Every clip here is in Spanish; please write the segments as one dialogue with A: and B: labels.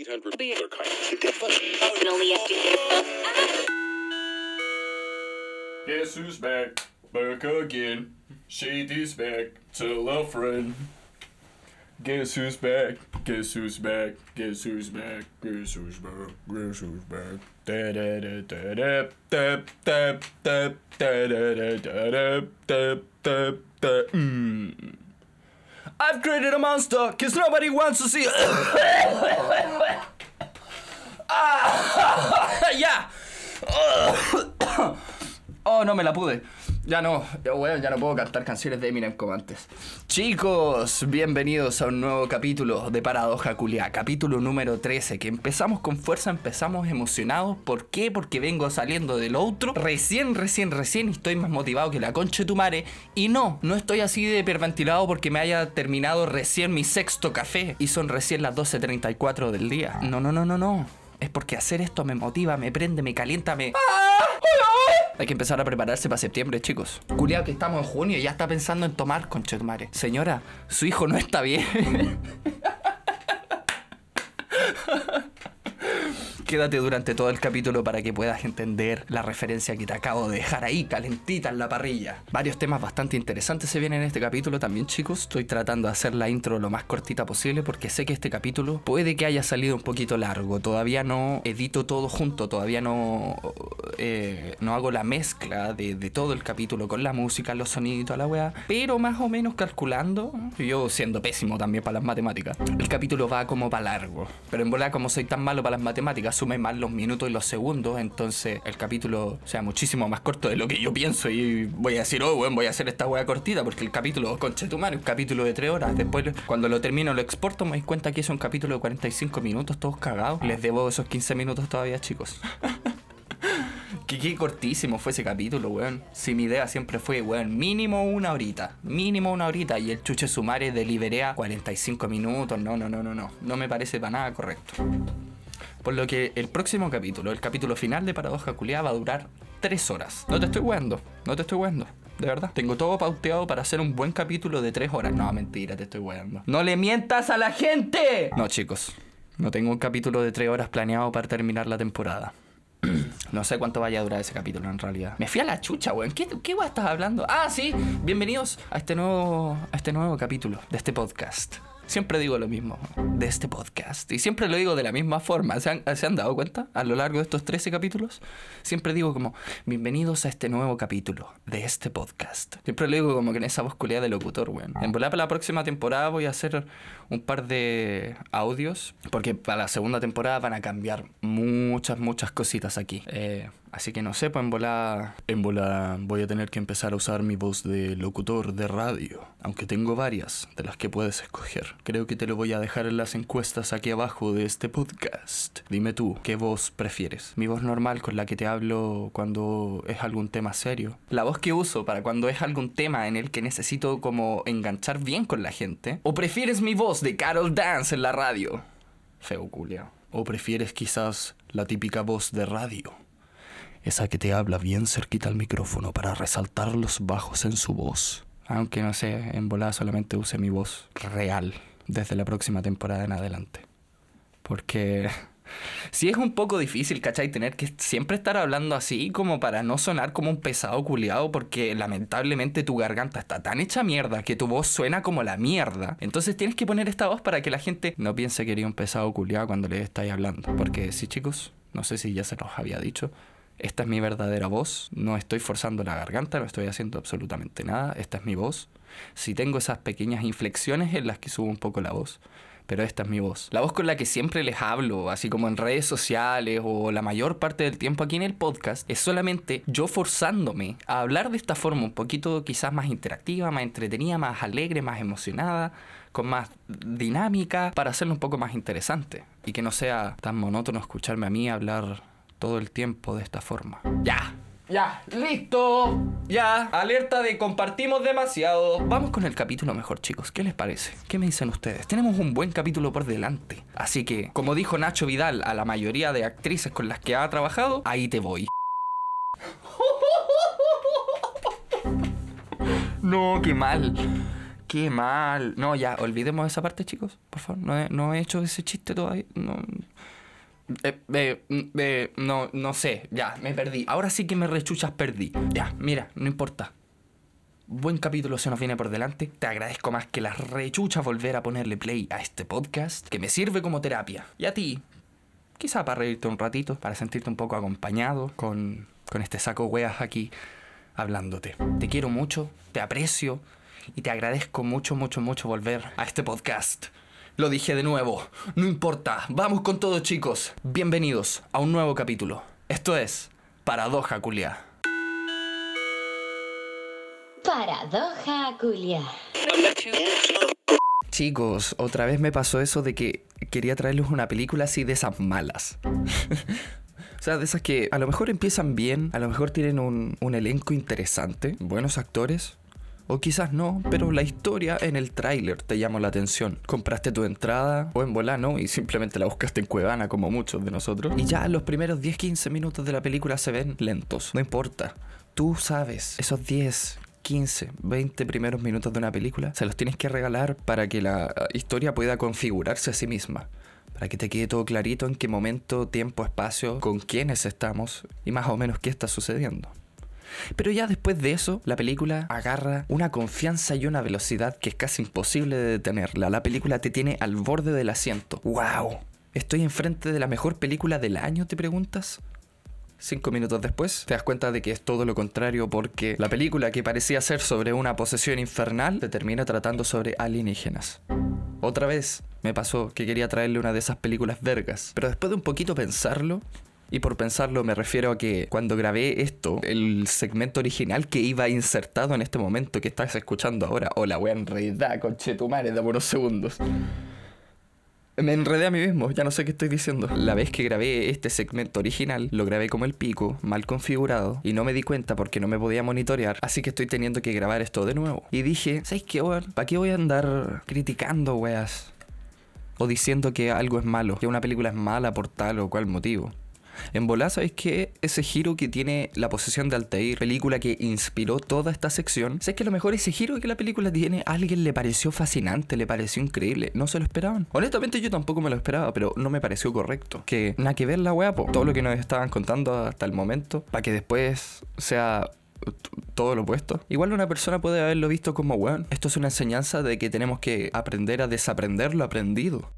A: 800 B or
B: Guess who's back? Back again. Shady's back. Tell a friend. Guess who's back? Guess who's back? Guess who's back? Guess who's back? Guess who's back? Da da da da da da da da da da da da da da da Mm. I've created a monster cause nobody wants to see ah, ya. Oh, no me la pude. Ya no, ya, weón, ya no puedo cantar canciones de Eminem como antes. Chicos, bienvenidos a un nuevo capítulo de Paradoja Culia, capítulo número 13, que empezamos con fuerza, empezamos emocionados. ¿Por qué? Porque vengo saliendo del otro. Recién, recién, recién estoy más motivado que la concha de tu madre. Y no, no estoy así de hiperventilado porque me haya terminado recién mi sexto café y son recién las 12.34 del día. No, no, no, no, no. Es porque hacer esto me motiva, me prende, me calienta, me... Hay que empezar a prepararse para septiembre, chicos. Culeado que estamos en junio y ya está pensando en tomar conchetumare. Señora, su hijo no está bien. Quédate durante todo el capítulo para que puedas entender la referencia que te acabo de dejar ahí, calentita en la parrilla. Varios temas bastante interesantes se vienen en este capítulo también, chicos. Estoy tratando de hacer la intro lo más cortita posible porque sé que este capítulo puede que haya salido un poquito largo. Todavía no edito todo junto, todavía no, eh, no hago la mezcla de, todo el capítulo con la música, los sonidos y toda la weá. Pero más o menos calculando, yo siendo pésimo también para las matemáticas, el capítulo va como para largo. Pero en volar, como soy tan malo para las matemáticas, sume más los minutos y los segundos, entonces el capítulo sea muchísimo más corto de lo que yo pienso y voy a decir, oh, bueno, voy a hacer esta weá cortita porque el capítulo, conche tu madre, un capítulo de 3 horas. Después, cuando lo termino, lo exporto, me doy cuenta que es un capítulo de 45 minutos, todos cagados. Les debo esos 15 minutos todavía, chicos. Que cortísimo fue ese capítulo, weón. Si mi idea siempre fue, weón, mínimo una horita. Mínimo una horita. Y el chuche sumare deliberé 45 minutos. No, no, no, no, no. No me parece para nada correcto. Por lo que el próximo capítulo, el capítulo final de Paradoja Culiada, va a durar 3 horas. No te estoy weando, no te estoy weando. De verdad. Tengo todo pauteado para hacer un buen capítulo de 3 horas. No, mentira, te estoy weando. ¡No le mientas a la gente! No, chicos. No tengo un capítulo de 3 horas planeado para terminar la temporada. No sé cuánto vaya a durar ese capítulo en realidad. Me fui a la chucha, weón. ¿Qué, qué weón estás hablando? Ah, sí. Bienvenidos a este nuevo, a este nuevo capítulo de este podcast. Siempre digo lo mismo de este podcast. Y siempre lo digo de la misma forma. ¿Se han, ¿Se han, dado cuenta? A lo largo de estos 13 capítulos. Siempre digo como, bienvenidos a este nuevo capítulo de este podcast. Siempre lo digo como que en esa voz de locutor, weón. En volar para la próxima temporada voy a hacer un par de audios. Porque para la segunda temporada van a cambiar muchas, muchas cositas aquí. Eh, Así que no sé, pues en bola, en bola voy a tener que empezar a usar mi voz de locutor de radio. Aunque tengo varias de las que puedes escoger. Creo que te lo voy a dejar en las encuestas aquí abajo de este podcast. Dime tú, ¿qué voz prefieres? ¿Mi voz normal con la que te hablo cuando es algún tema serio? ¿La voz que uso para cuando es algún tema en el que necesito como enganchar bien con la gente? ¿O prefieres mi voz de Carol Dance en la radio? Feo culia. ¿O prefieres quizás la típica voz de radio? Esa que te habla bien cerquita al micrófono para resaltar los bajos en su voz. Aunque no sé, en volada solamente use mi voz real desde la próxima temporada en adelante. Porque sí es un poco difícil, ¿cachai? Tener que siempre estar hablando así como para no sonar como un pesado culiado porque lamentablemente tu garganta está tan hecha mierda que tu voz suena como la mierda. Entonces tienes que poner esta voz para que la gente no piense que eres un pesado culiado cuando le estáis hablando. Porque sí, chicos, no sé si ya se los había dicho, esta es mi verdadera voz, no estoy forzando la garganta, no estoy haciendo absolutamente nada, esta es mi voz. Si tengo esas pequeñas inflexiones en las que subo un poco la voz, pero esta es mi voz. La voz con la que siempre les hablo, así como en redes sociales o la mayor parte del tiempo aquí en el podcast, es solamente yo forzándome a hablar de esta forma un poquito quizás más interactiva, más entretenida, más alegre, más emocionada, con más dinámica, para hacerlo un poco más interesante y que no sea tan monótono escucharme a mí hablar todo el tiempo de esta forma. Ya. Ya, listo. Ya, alerta de compartimos demasiado. Vamos con el capítulo mejor, chicos. ¿Qué les parece? ¿Qué me dicen ustedes? Tenemos un buen capítulo por delante. Así que, como dijo Nacho Vidal a la mayoría de actrices con las que ha trabajado, ahí te voy. No, qué mal. Qué mal. No, ya, olvidemos esa parte, chicos. Por favor, no he, no he hecho ese chiste todavía. No. Eh, eh, eh, no, no sé, ya, me perdí. Ahora sí que me rechuchas, perdí. Ya, mira, no importa. Buen capítulo se nos viene por delante. Te agradezco más que las rechuchas volver a ponerle play a este podcast, que me sirve como terapia. Y a ti, quizá para reírte un ratito, para sentirte un poco acompañado con, con este saco weas aquí hablándote. Te quiero mucho, te aprecio y te agradezco mucho, mucho, mucho volver a este podcast. Lo dije de nuevo, no importa, vamos con todo chicos. Bienvenidos a un nuevo capítulo. Esto es Paradoja Culia.
A: Paradoja Culia.
B: Chicos, otra vez me pasó eso de que quería traerles una película así de esas malas. O sea, de esas que a lo mejor empiezan bien, a lo mejor tienen un, un elenco interesante, buenos actores, o quizás no, pero la historia en el tráiler te llamó la atención. Compraste tu entrada o en volano y simplemente la buscaste en Cuevana como muchos de nosotros. Y ya los primeros 10-15 minutos de la película se ven lentos. No importa. Tú sabes, esos 10, 15, 20 primeros minutos de una película se los tienes que regalar para que la historia pueda configurarse a sí misma. Para que te quede todo clarito en qué momento, tiempo, espacio, con quiénes estamos y más o menos qué está sucediendo. Pero ya después de eso, la película agarra una confianza y una velocidad que es casi imposible de detenerla. La película te tiene al borde del asiento. ¡Wow! ¿Estoy enfrente de la mejor película del año, te preguntas? Cinco minutos después, te das cuenta de que es todo lo contrario porque la película que parecía ser sobre una posesión infernal te termina tratando sobre alienígenas. Otra vez me pasó que quería traerle una de esas películas vergas, pero después de un poquito pensarlo, y por pensarlo me refiero a que cuando grabé esto, el segmento original que iba insertado en este momento que estás escuchando ahora, o la wea enredada, conchetumare, de unos segundos. Me enredé a mí mismo, ya no sé qué estoy diciendo. La vez que grabé este segmento original, lo grabé como el pico, mal configurado, y no me di cuenta porque no me podía monitorear, así que estoy teniendo que grabar esto de nuevo. Y dije, ¿sabes qué, weón? ¿Para qué voy a andar criticando, weas? O diciendo que algo es malo, que una película es mala por tal o cual motivo. En volar, ¿sabéis que ese giro que tiene la posesión de Altair, película que inspiró toda esta sección? ¿Sabéis que a lo mejor ese giro que la película tiene a alguien le pareció fascinante, le pareció increíble? No se lo esperaban. Honestamente yo tampoco me lo esperaba, pero no me pareció correcto. Que nada que ver la weá, po. todo lo que nos estaban contando hasta el momento, para que después sea todo lo opuesto. Igual una persona puede haberlo visto como, weón, esto es una enseñanza de que tenemos que aprender a desaprender lo aprendido.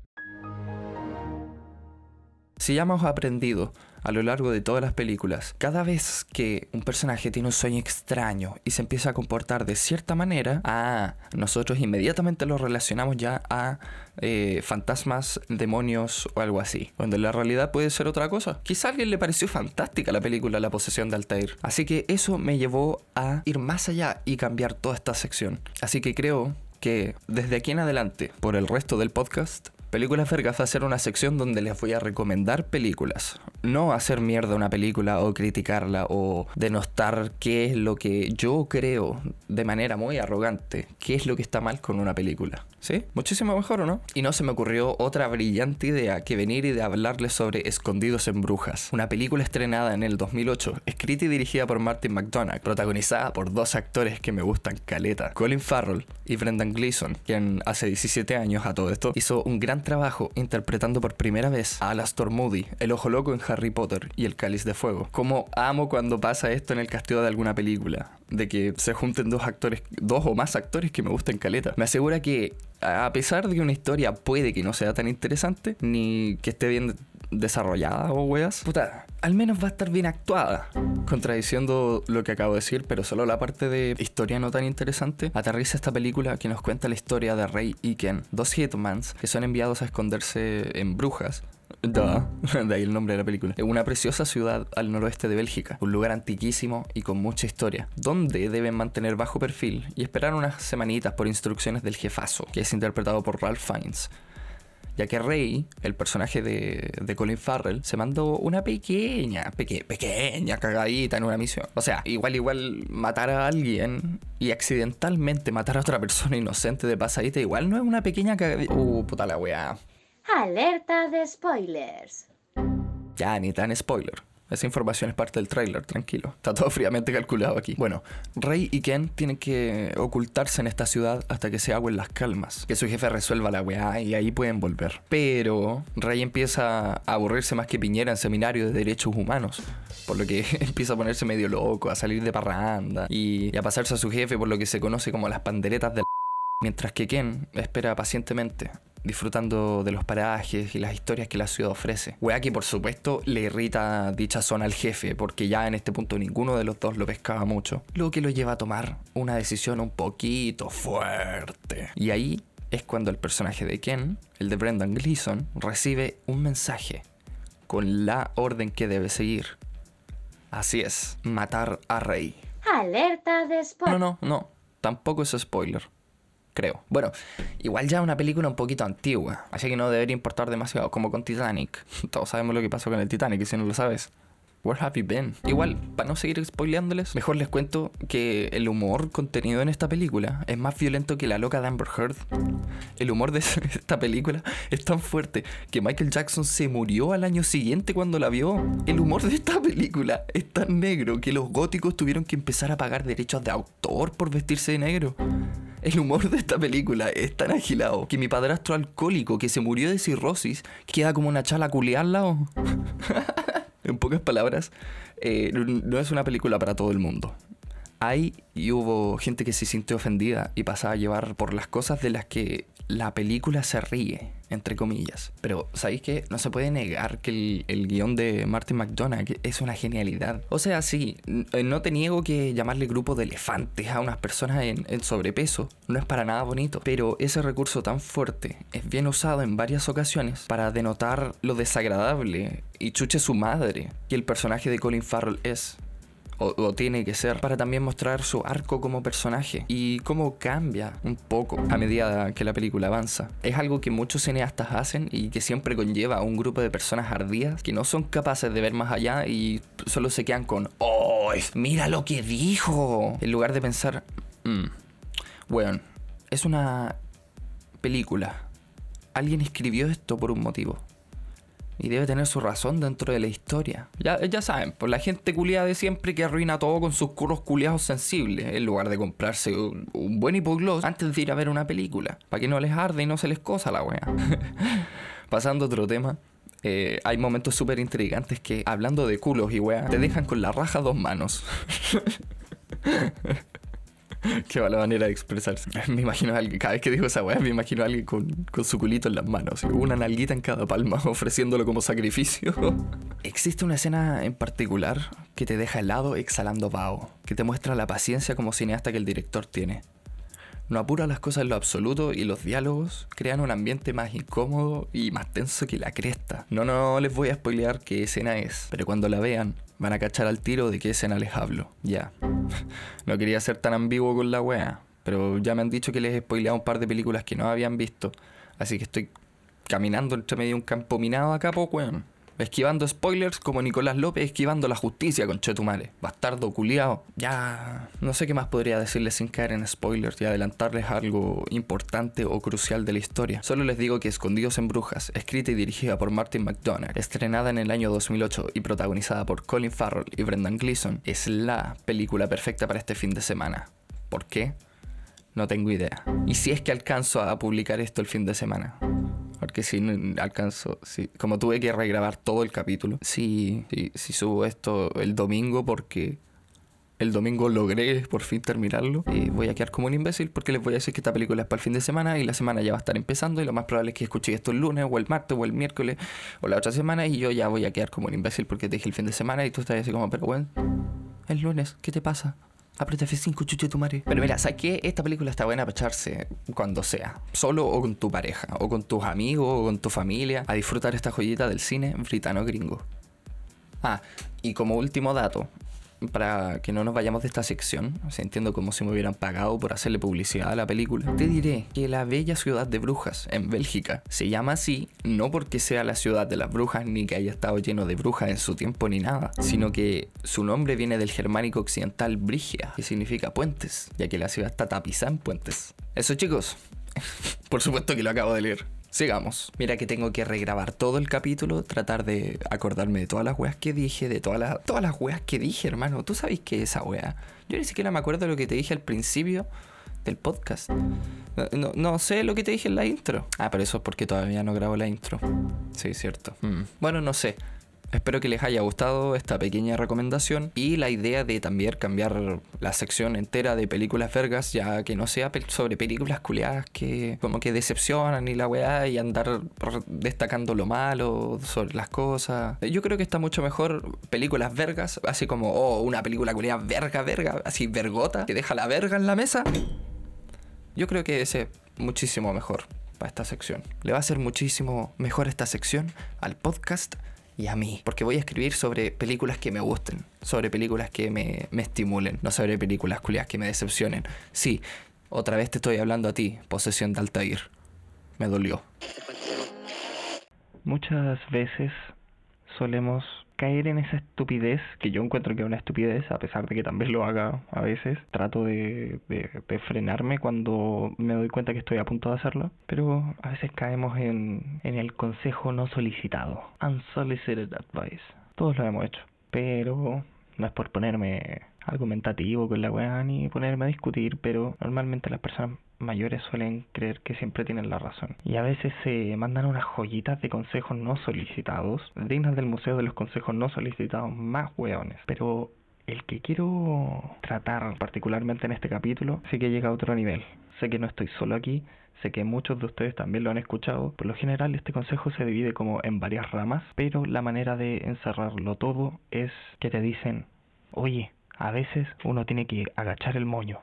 B: Si ya hemos aprendido a lo largo de todas las películas, cada vez que un personaje tiene un sueño extraño y se empieza a comportar de cierta manera, ah, nosotros inmediatamente lo relacionamos ya a eh, fantasmas, demonios o algo así, cuando en la realidad puede ser otra cosa. Quizá a alguien le pareció fantástica la película La posesión de Altair, así que eso me llevó a ir más allá y cambiar toda esta sección. Así que creo que desde aquí en adelante, por el resto del podcast, Películas Vergas va a ser una sección donde les voy a recomendar películas. No hacer mierda una película o criticarla o denostar qué es lo que yo creo de manera muy arrogante, qué es lo que está mal con una película. ¿Sí? Muchísimo mejor, ¿o no? Y no se me ocurrió otra brillante idea que venir y de hablarles sobre Escondidos en Brujas, una película estrenada en el 2008, escrita y dirigida por Martin McDonagh, protagonizada por dos actores que me gustan caleta, Colin Farrell y Brendan Gleeson, quien hace 17 años a todo esto hizo un gran trabajo interpretando por primera vez a Alastor Moody, el ojo loco en Harry Potter y el cáliz de fuego. Como amo cuando pasa esto en el castigo de alguna película, de que se junten dos actores, dos o más actores que me gustan caleta. Me asegura que a pesar de que una historia puede que no sea tan interesante, ni que esté bien desarrollada o weas, puta, al menos va a estar bien actuada. Contradiciendo lo que acabo de decir, pero solo la parte de historia no tan interesante, aterriza esta película que nos cuenta la historia de Rey y Ken, dos hitmans que son enviados a esconderse en brujas Duh. de ahí el nombre de la película. En una preciosa ciudad al noroeste de Bélgica, un lugar antiquísimo y con mucha historia, donde deben mantener bajo perfil y esperar unas semanitas por instrucciones del jefazo, que es interpretado por Ralph Fiennes. Ya que Rey, el personaje de, de Colin Farrell, se mandó una pequeña, pequeña cagadita en una misión. O sea, igual, igual matar a alguien y accidentalmente matar a otra persona inocente de pasadita, igual no es una pequeña cagadita. Uh, puta la weá.
A: Alerta de spoilers.
B: Ya, ni tan spoiler. Esa información es parte del tráiler, tranquilo. Está todo fríamente calculado aquí. Bueno, Rey y Ken tienen que ocultarse en esta ciudad hasta que se agüen las calmas. Que su jefe resuelva la weá y ahí pueden volver. Pero Rey empieza a aburrirse más que Piñera en seminario de derechos humanos. Por lo que empieza a ponerse medio loco, a salir de parranda y, y a pasarse a su jefe por lo que se conoce como las panderetas del... Mientras que Ken espera pacientemente disfrutando de los parajes y las historias que la ciudad ofrece. Wea que por supuesto le irrita dicha zona al jefe, porque ya en este punto ninguno de los dos lo pescaba mucho, lo que lo lleva a tomar una decisión un poquito fuerte. Y ahí es cuando el personaje de Ken, el de Brendan Gleeson, recibe un mensaje con la orden que debe seguir. Así es, matar a Rey.
A: Alerta de
B: No,
A: spoiler.
B: no, no, tampoco es spoiler. Creo. Bueno, igual ya una película un poquito antigua, así que no debería importar demasiado, como con Titanic. Todos sabemos lo que pasó con el Titanic, y si no lo sabes. Where have you been? Igual, para no seguir spoileándoles, mejor les cuento que el humor contenido en esta película es más violento que la loca de Amber Heard. El humor de esta película es tan fuerte que Michael Jackson se murió al año siguiente cuando la vio. El humor de esta película es tan negro que los góticos tuvieron que empezar a pagar derechos de autor por vestirse de negro. El humor de esta película es tan agilado que mi padrastro alcohólico que se murió de cirrosis queda como una chala culiada al lado. en pocas palabras, eh, no es una película para todo el mundo. Hay y hubo gente que se sintió ofendida y pasaba a llevar por las cosas de las que la película se ríe, entre comillas. Pero, ¿sabéis qué? No se puede negar que el, el guion de Martin McDonagh es una genialidad. O sea, sí, no te niego que llamarle grupo de elefantes a unas personas en, en sobrepeso no es para nada bonito. Pero ese recurso tan fuerte es bien usado en varias ocasiones para denotar lo desagradable y chuche su madre que el personaje de Colin Farrell es o, tiene que ser, para también mostrar su arco como personaje y cómo cambia un poco a medida que la película avanza. Es algo que muchos cineastas hacen y que siempre conlleva a un grupo de personas ardidas que no son capaces de ver más allá y solo se quedan con ¡Oh! ¡Mira lo que dijo! En lugar de pensar, "Mm, bueno, es una película. Alguien escribió esto por un motivo. Y debe tener su razón dentro de la historia. Ya, ya saben, por la gente culiada de siempre que arruina todo con sus curros culiados sensibles, en lugar de comprarse un, buen hipogloss antes de ir a ver una película, para que no les arde y no se les cosa la wea. Pasando a otro tema. eh, hay momentos súper intrigantes que, hablando de culos y wea, te dejan con la raja dos manos. Qué mala manera de expresarse. Me imagino a alguien, cada vez que digo esa weá, me imagino a alguien con, con su culito en las manos, una nalguita en cada palma, ofreciéndolo como sacrificio. Existe una escena en particular que te deja helado exhalando vaho, que te muestra la paciencia como cineasta que el director tiene. No apura las cosas en lo absoluto y los diálogos crean un ambiente más incómodo y más tenso que la cresta. No, no les voy a spoilear qué escena es, pero cuando la vean van a cachar al tiro de qué escena les hablo. Ya. No quería ser tan ambiguo con la wea, pero ya me han dicho que les he spoileado un par de películas que no habían visto, así que estoy caminando entre medio de un campo minado acá, po, weón. Esquivando spoilers como Nicolás López esquivando la justicia con Chetumare. Bastardo culiao. Ya no sé qué más podría decirles sin caer en spoilers y adelantarles algo importante o crucial de la historia. Solo les digo que Escondidos en Brujas, escrita y dirigida por Martin McDonagh, estrenada en el año 2008 y protagonizada por Colin Farrell y Brendan Gleeson, es la película perfecta para este fin de semana. ¿Por qué? No tengo idea. Y si es que alcanzo a publicar esto el fin de semana. Porque si no alcanzo, si, como tuve que regrabar todo el capítulo, si, si, si subo esto el domingo porque el domingo logré por fin terminarlo, eh, voy a quedar como un imbécil porque les voy a decir que esta película es para el fin de semana y la semana ya va a estar empezando y lo más probable es que escuché esto el lunes o el martes o el miércoles o la otra semana y yo ya voy a quedar como un imbécil porque te dije el fin de semana y tú estás así como, pero bueno, el lunes, ¿qué te pasa? Aprieta F5, chuche tu madre. Pero mira, ¿sabes qué? Esta película está buena para echarse cuando sea. Solo o con tu pareja, o con tus amigos, o con tu familia, a disfrutar esta joyita del cine britano gringo. Ah, y como último dato, para que no nos vayamos de esta sección, o sea, entiendo como si me hubieran pagado por hacerle publicidad a la película, te diré que la bella ciudad de Brujas, en Bélgica, se llama así no porque sea la ciudad de las brujas ni que haya estado lleno de brujas en su tiempo ni nada, sino que su nombre viene del germánico occidental Brigia, que significa puentes, ya que la ciudad está tapizada en puentes. Eso chicos, por supuesto que lo acabo de leer.
C: Sigamos. Mira que tengo que regrabar todo el capítulo, tratar de acordarme de todas las weas que dije, de todas las, todas las weas que dije, hermano. ¿Tú sabes qué es esa wea? Yo ni siquiera me acuerdo de lo que te dije al principio del podcast. No, no, sé lo que te dije en la intro. Ah, pero eso es porque todavía no grabo la intro. Sí, cierto. Mm. Bueno, no sé. Espero que les haya gustado esta pequeña recomendación y la idea de también cambiar la sección entera de películas vergas, ya que no sea sobre películas culeadas que como que decepcionan y la weá y andar destacando lo malo sobre las cosas. Yo creo que está mucho mejor películas vergas, así como, oh, una película culeada verga, verga, así vergota, que deja la verga en la mesa. Yo creo que ese muchísimo mejor para esta sección. Le va a ser muchísimo mejor esta sección al podcast y a mí. Porque voy a escribir sobre películas que me gusten, sobre películas que me, estimulen, no sobre películas culiadas que me decepcionen. Sí, otra vez te estoy hablando a ti, posesión de Altair. Me dolió. Muchas veces solemos caer en esa estupidez, que yo encuentro que es una estupidez, a pesar de que también lo haga a veces. Trato de, frenarme cuando me doy cuenta que estoy a punto de hacerlo, pero a veces caemos en, en el consejo no solicitado, unsolicited advice. Todos lo hemos hecho, pero no es por ponerme argumentativo con la weá ni ponerme a discutir, pero normalmente las personas mayores suelen creer que siempre tienen la razón. Y a veces se mandan unas joyitas de consejos no solicitados, dignas del Museo de los Consejos No Solicitados más weones. Pero el que quiero tratar particularmente en este capítulo sí que llega a otro nivel. Sé que no estoy solo aquí, sé que muchos de ustedes también lo han escuchado. Por lo general este consejo se divide como en varias ramas, pero la manera de encerrarlo todo es que te dicen, oye, a veces uno tiene que agachar el moño,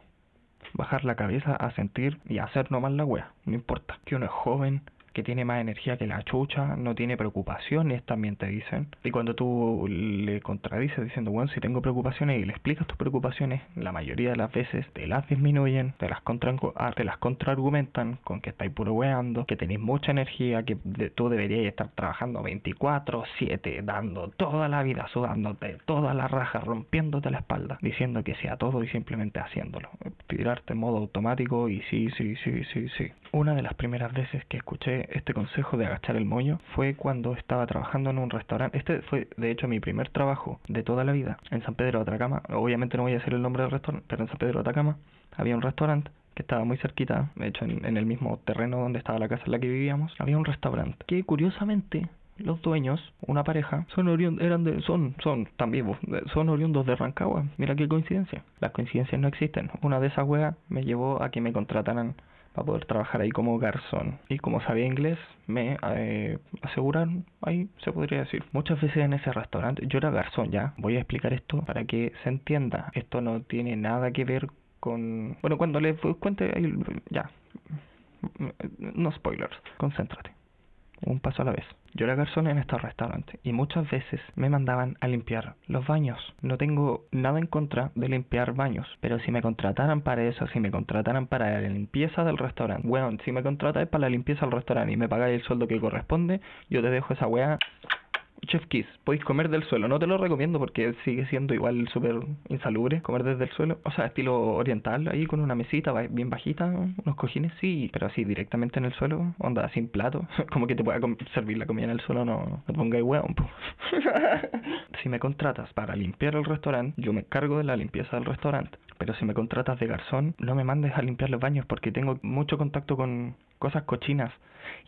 C: bajar la cabeza a sentir y hacer nomás la wea. No importa. Que uno es joven, que tiene más energía que la chucha, no tiene preocupaciones, también te dicen. Y cuando tú le contradices diciendo, bueno, si tengo preocupaciones y le explicas tus preocupaciones, la mayoría de las veces te las disminuyen, te las, contra te las contraargumentan con que estáis puro weando, que tenéis mucha energía, que tú deberías estar trabajando 24-7, dando toda la vida, sudándote toda la raja, rompiéndote la espalda, diciendo que sea todo y simplemente haciéndolo. Tirarte en modo automático y sí, sí, sí, sí, sí. Una de las primeras veces que escuché este consejo de agachar el moño fue cuando estaba trabajando en un restaurante. Este fue, de hecho, mi primer trabajo de toda la vida en San Pedro de Atacama. Obviamente no voy a decir el nombre del restaurante, pero en San Pedro de Atacama había un restaurante que estaba muy cerquita, de hecho en, el mismo terreno donde estaba la casa en la que vivíamos, había un restaurante que curiosamente los dueños, una pareja, son oriundos, eran de, son, son también son oriundos de Rancagua. Mira qué coincidencia. Las coincidencias no existen. Una de esas weas me llevó a que me contrataran para poder trabajar ahí como garzón. Y como sabía inglés, me eh, aseguraron, ahí se podría decir. Muchas veces en ese restaurante, yo era garzón ya, voy a explicar esto para que se entienda. Esto no tiene nada que ver con... Bueno, cuando les cuente, ya, no spoilers, concéntrate un paso a la vez. Yo era garzón en este restaurante y muchas veces me mandaban a limpiar los baños. No tengo nada en contra de limpiar baños, pero si me contrataran para eso, si me contrataran para la limpieza del restaurante, bueno, si me contratáis para la limpieza del restaurante y me pagáis el sueldo que corresponde, yo te dejo esa weá Chef Kiss, podéis comer del suelo. No te lo recomiendo porque sigue siendo igual súper insalubre comer desde el suelo. O sea, estilo oriental, ahí con una mesita bien bajita, unos cojines, sí, pero así directamente en el suelo, onda sin plato. Como que te pueda servir la comida en el suelo, no, no pongáis hueón. si me contratas para limpiar el restaurante, yo me encargo de la limpieza del restaurante. Pero si me contratas de garzón, no me mandes a limpiar los baños porque tengo mucho contacto con cosas cochinas.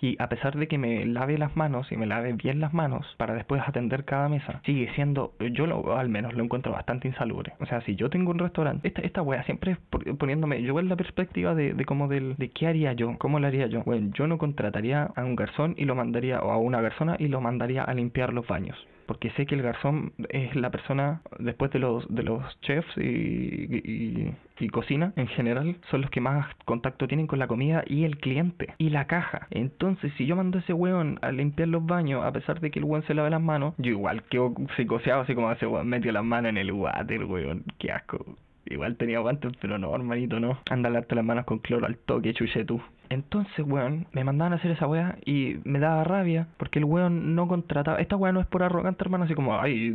C: Y a pesar de que me lave las manos y me lave bien las manos para después atender cada mesa, sigue siendo, yo lo, al menos lo encuentro bastante insalubre. O sea, si yo tengo un restaurante, esta, esta wea siempre poniéndome yo en la perspectiva de, de como del, de qué haría yo, cómo lo haría yo. Bueno, yo no contrataría a un garzón y lo mandaría, o a una garzona y lo mandaría a limpiar los baños porque sé que el garzón es la persona, después de los, de los chefs y, y, cocina en general, son los que más contacto tienen con la comida y el cliente y la caja. Entonces, si yo mando a ese weón a limpiar los baños, a pesar de que el weón se lave las manos, yo igual quedo psicoseado, así como ese weón metió las manos en el water, weón, qué asco. Igual tenía guantes, pero no, hermanito, no. Anda a las manos con cloro al toque, chuche tú. Entonces, weón, me mandaban a hacer esa weá y me daba rabia porque el weón no contrataba. Esta weá no es por arrogante, hermano, así como, ay,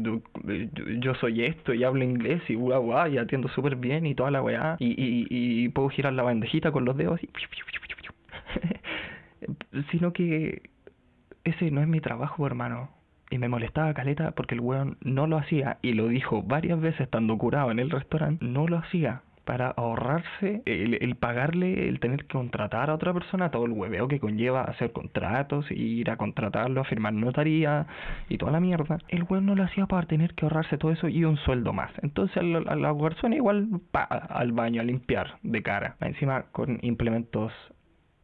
C: yo, soy esto y hablo inglés y weá, weá, y atiendo súper bien y toda la weá. Y, y, y puedo girar la bandejita con los dedos y. Sino que ese no es mi trabajo, hermano. Y me molestaba caleta porque el weón no lo hacía. Y lo dijo varias veces estando curado en el restaurante. No lo hacía para ahorrarse el, pagarle, el tener que contratar a otra persona, todo el hueveo que conlleva hacer contratos, ir a contratarlo, a firmar notaría y toda la mierda. El weón no lo hacía para tener que ahorrarse todo eso y un sueldo más. Entonces la, persona igual pa, al baño a limpiar de cara. Encima con implementos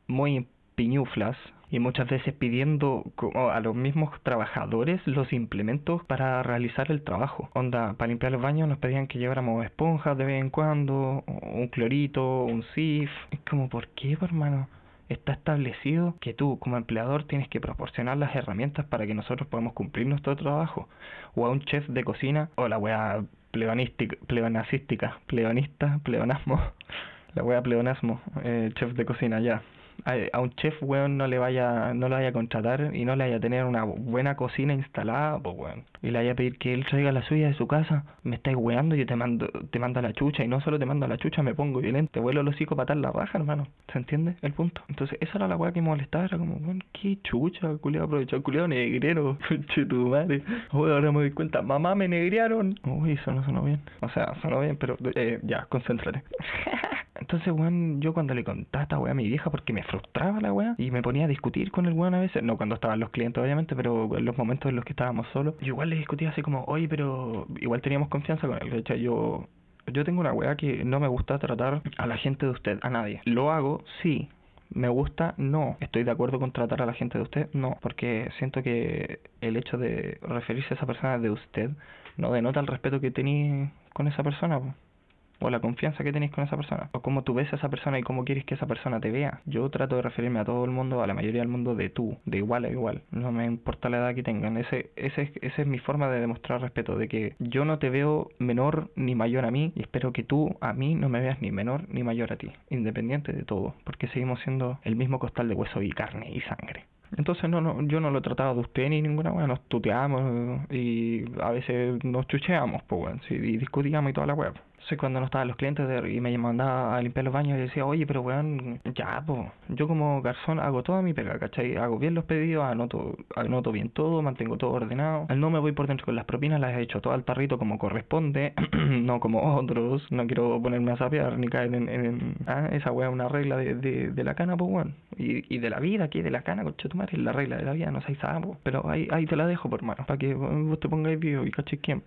C: muy piñuflas y muchas veces pidiendo a los mismos trabajadores los implementos para realizar el trabajo. Onda, para limpiar los baños nos pedían que lleváramos esponjas de vez en cuando, un clorito, un sif. Es como, ¿por qué, hermano? Está establecido que tú, como empleador, tienes que proporcionar las herramientas para que nosotros podamos cumplir nuestro trabajo. O a un chef de cocina, o la wea pleonística, pleonasística, pleonista, pleonasmo, la wea pleonasmo, eh, chef de cocina ya a, un chef, weón, no le vaya no lo vaya a contratar y no le vaya a tener una buena cocina instalada, pues, weón. Y le vaya a pedir que él traiga la suya de su casa. Me estáis weando, yo te mando te mando a la chucha. Y no solo te mando a la chucha, me pongo violento. Vuelo los hocico para la raja, hermano. ¿Se entiende el punto? Entonces, esa era la weá que me molestaba. Era como, weón, qué chucha, culiado aprovechado, culiado negrero. Che tu madre. Uy, ahora me doy cuenta. Mamá, me negrearon. Uy, eso no sonó bien. O sea, sonó bien, pero eh, ya, concéntrate. Entonces, weón, yo cuando le contaba esta weá a mi vieja, porque me frustraba la weá, y me ponía a discutir con el weón a veces, no cuando estaban los clientes, obviamente, pero en los momentos en los que estábamos solos, yo igual le discutía así como, oye, pero igual teníamos confianza con él. Hecho, yo, yo tengo una weá que no me gusta tratar a la gente de usted, a nadie. Lo hago, sí, ¿Me gusta? No. ¿Estoy de acuerdo con tratar a la gente de usted? No. Porque siento que el hecho de referirse a esa persona de usted no denota el respeto que tenéis con esa persona o la confianza que tenéis con esa persona, o cómo tú ves a esa persona y cómo quieres que esa persona te vea. Yo trato de referirme a todo el mundo, a la mayoría del mundo, de tú, de igual a igual. No me importa la edad que tengan. Ese, ese, esa es mi forma de demostrar respeto, de que yo no te veo menor ni mayor a mí, y espero que tú a mí no me veas ni menor ni mayor a ti, independiente de todo, porque seguimos siendo el mismo costal de hueso y carne y sangre. Entonces no, no, yo no lo he tratado de usted ni ninguna bueno, nos tuteamos y a veces nos chucheamos, pues sí, y discutíamos y toda la web. Sí, cuando no estaban los clientes y me mandaba a limpiar los baños y decía, oye, pero weón, ya, pues, yo como garzón hago toda mi pega, ¿cachai? Hago bien los pedidos, anoto, anoto bien todo, mantengo todo ordenado. No me voy por dentro con las propinas, las he hecho todo al tarrito como corresponde, no como otros. No quiero ponerme a sapear ni caer en, en, ah, esa weá una regla de, de, de, la cana, pues, weón. Y, y de la vida, aquí de la cana, coche tu madre, la regla de la vida, no sé, sapo. Pero ahí, ahí te la dejo, por mano, para que vos te pongáis vivo y caché quién,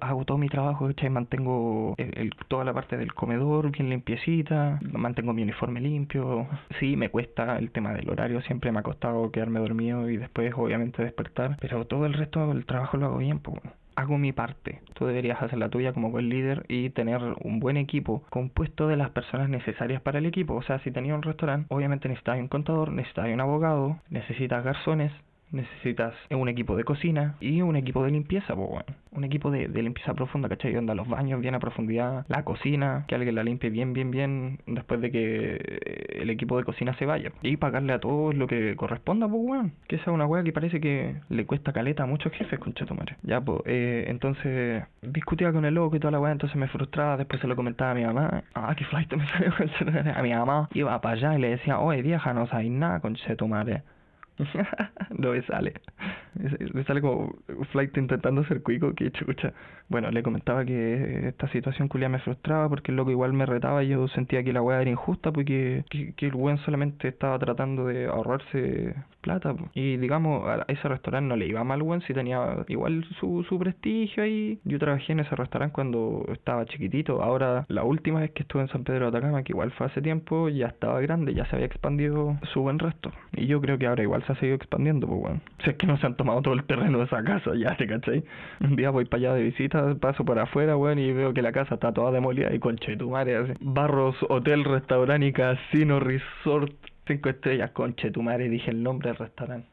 C: hago todo mi trabajo, ¿cachai? Mantengo el, toda la parte del comedor bien limpiecita, mantengo mi uniforme limpio. Sí, me cuesta el tema del horario, siempre me ha costado quedarme dormido y después obviamente despertar, pero todo el resto del trabajo lo hago bien, pues hago mi parte. Tú deberías hacer la tuya como buen líder y tener un buen equipo compuesto de las personas necesarias para el equipo. O sea, si tenía un restaurante, obviamente necesitas un contador, necesitas un abogado, necesitas garzones, necesitas un equipo de cocina y un equipo de limpieza, pues bueno. Un equipo de, limpieza profunda, ¿cachai? Onda los baños bien a profundidad, la cocina, que alguien la limpie bien, bien, bien después de que eh, el equipo de cocina se vaya. Y pagarle a todos lo que corresponda, pues bueno. Que esa es una weá que parece que le cuesta caleta a muchos jefes, concha tu madre. Ya, pues, eh, entonces discutía con el loco y toda la weá, entonces me frustraba, después se lo comentaba a mi mamá. Ah, qué flight me salió a mi mamá. Iba para allá y le decía, oye vieja, no sabes nada, concha tu madre. no me sale. Me sale como Flight intentando ser cuico, que chucha. Bueno, le comentaba que esta situación culia me frustraba porque el loco igual me retaba y yo sentía que la weá era injusta porque que, el buen solamente estaba tratando de ahorrarse plata. Y digamos, a ese restaurante no le iba mal, buen si tenía igual su, su prestigio ahí. Yo trabajé en ese restaurante cuando estaba chiquitito. Ahora, la última vez que estuve en San Pedro de Atacama, que igual fue hace tiempo, ya estaba grande, ya se había expandido su buen resto. Y yo creo que ahora igual se ha seguido expandiendo, pues bueno. Si es que no se han tomado todo el terreno de esa casa, ya te cachai. Un día voy para allá de visita, paso por afuera, weón, y veo que la casa está toda demolida y conche tu madre, así. Barros, hotel, restaurante y casino, resort, cinco estrellas, conche tu madre, dije el nombre del restaurante.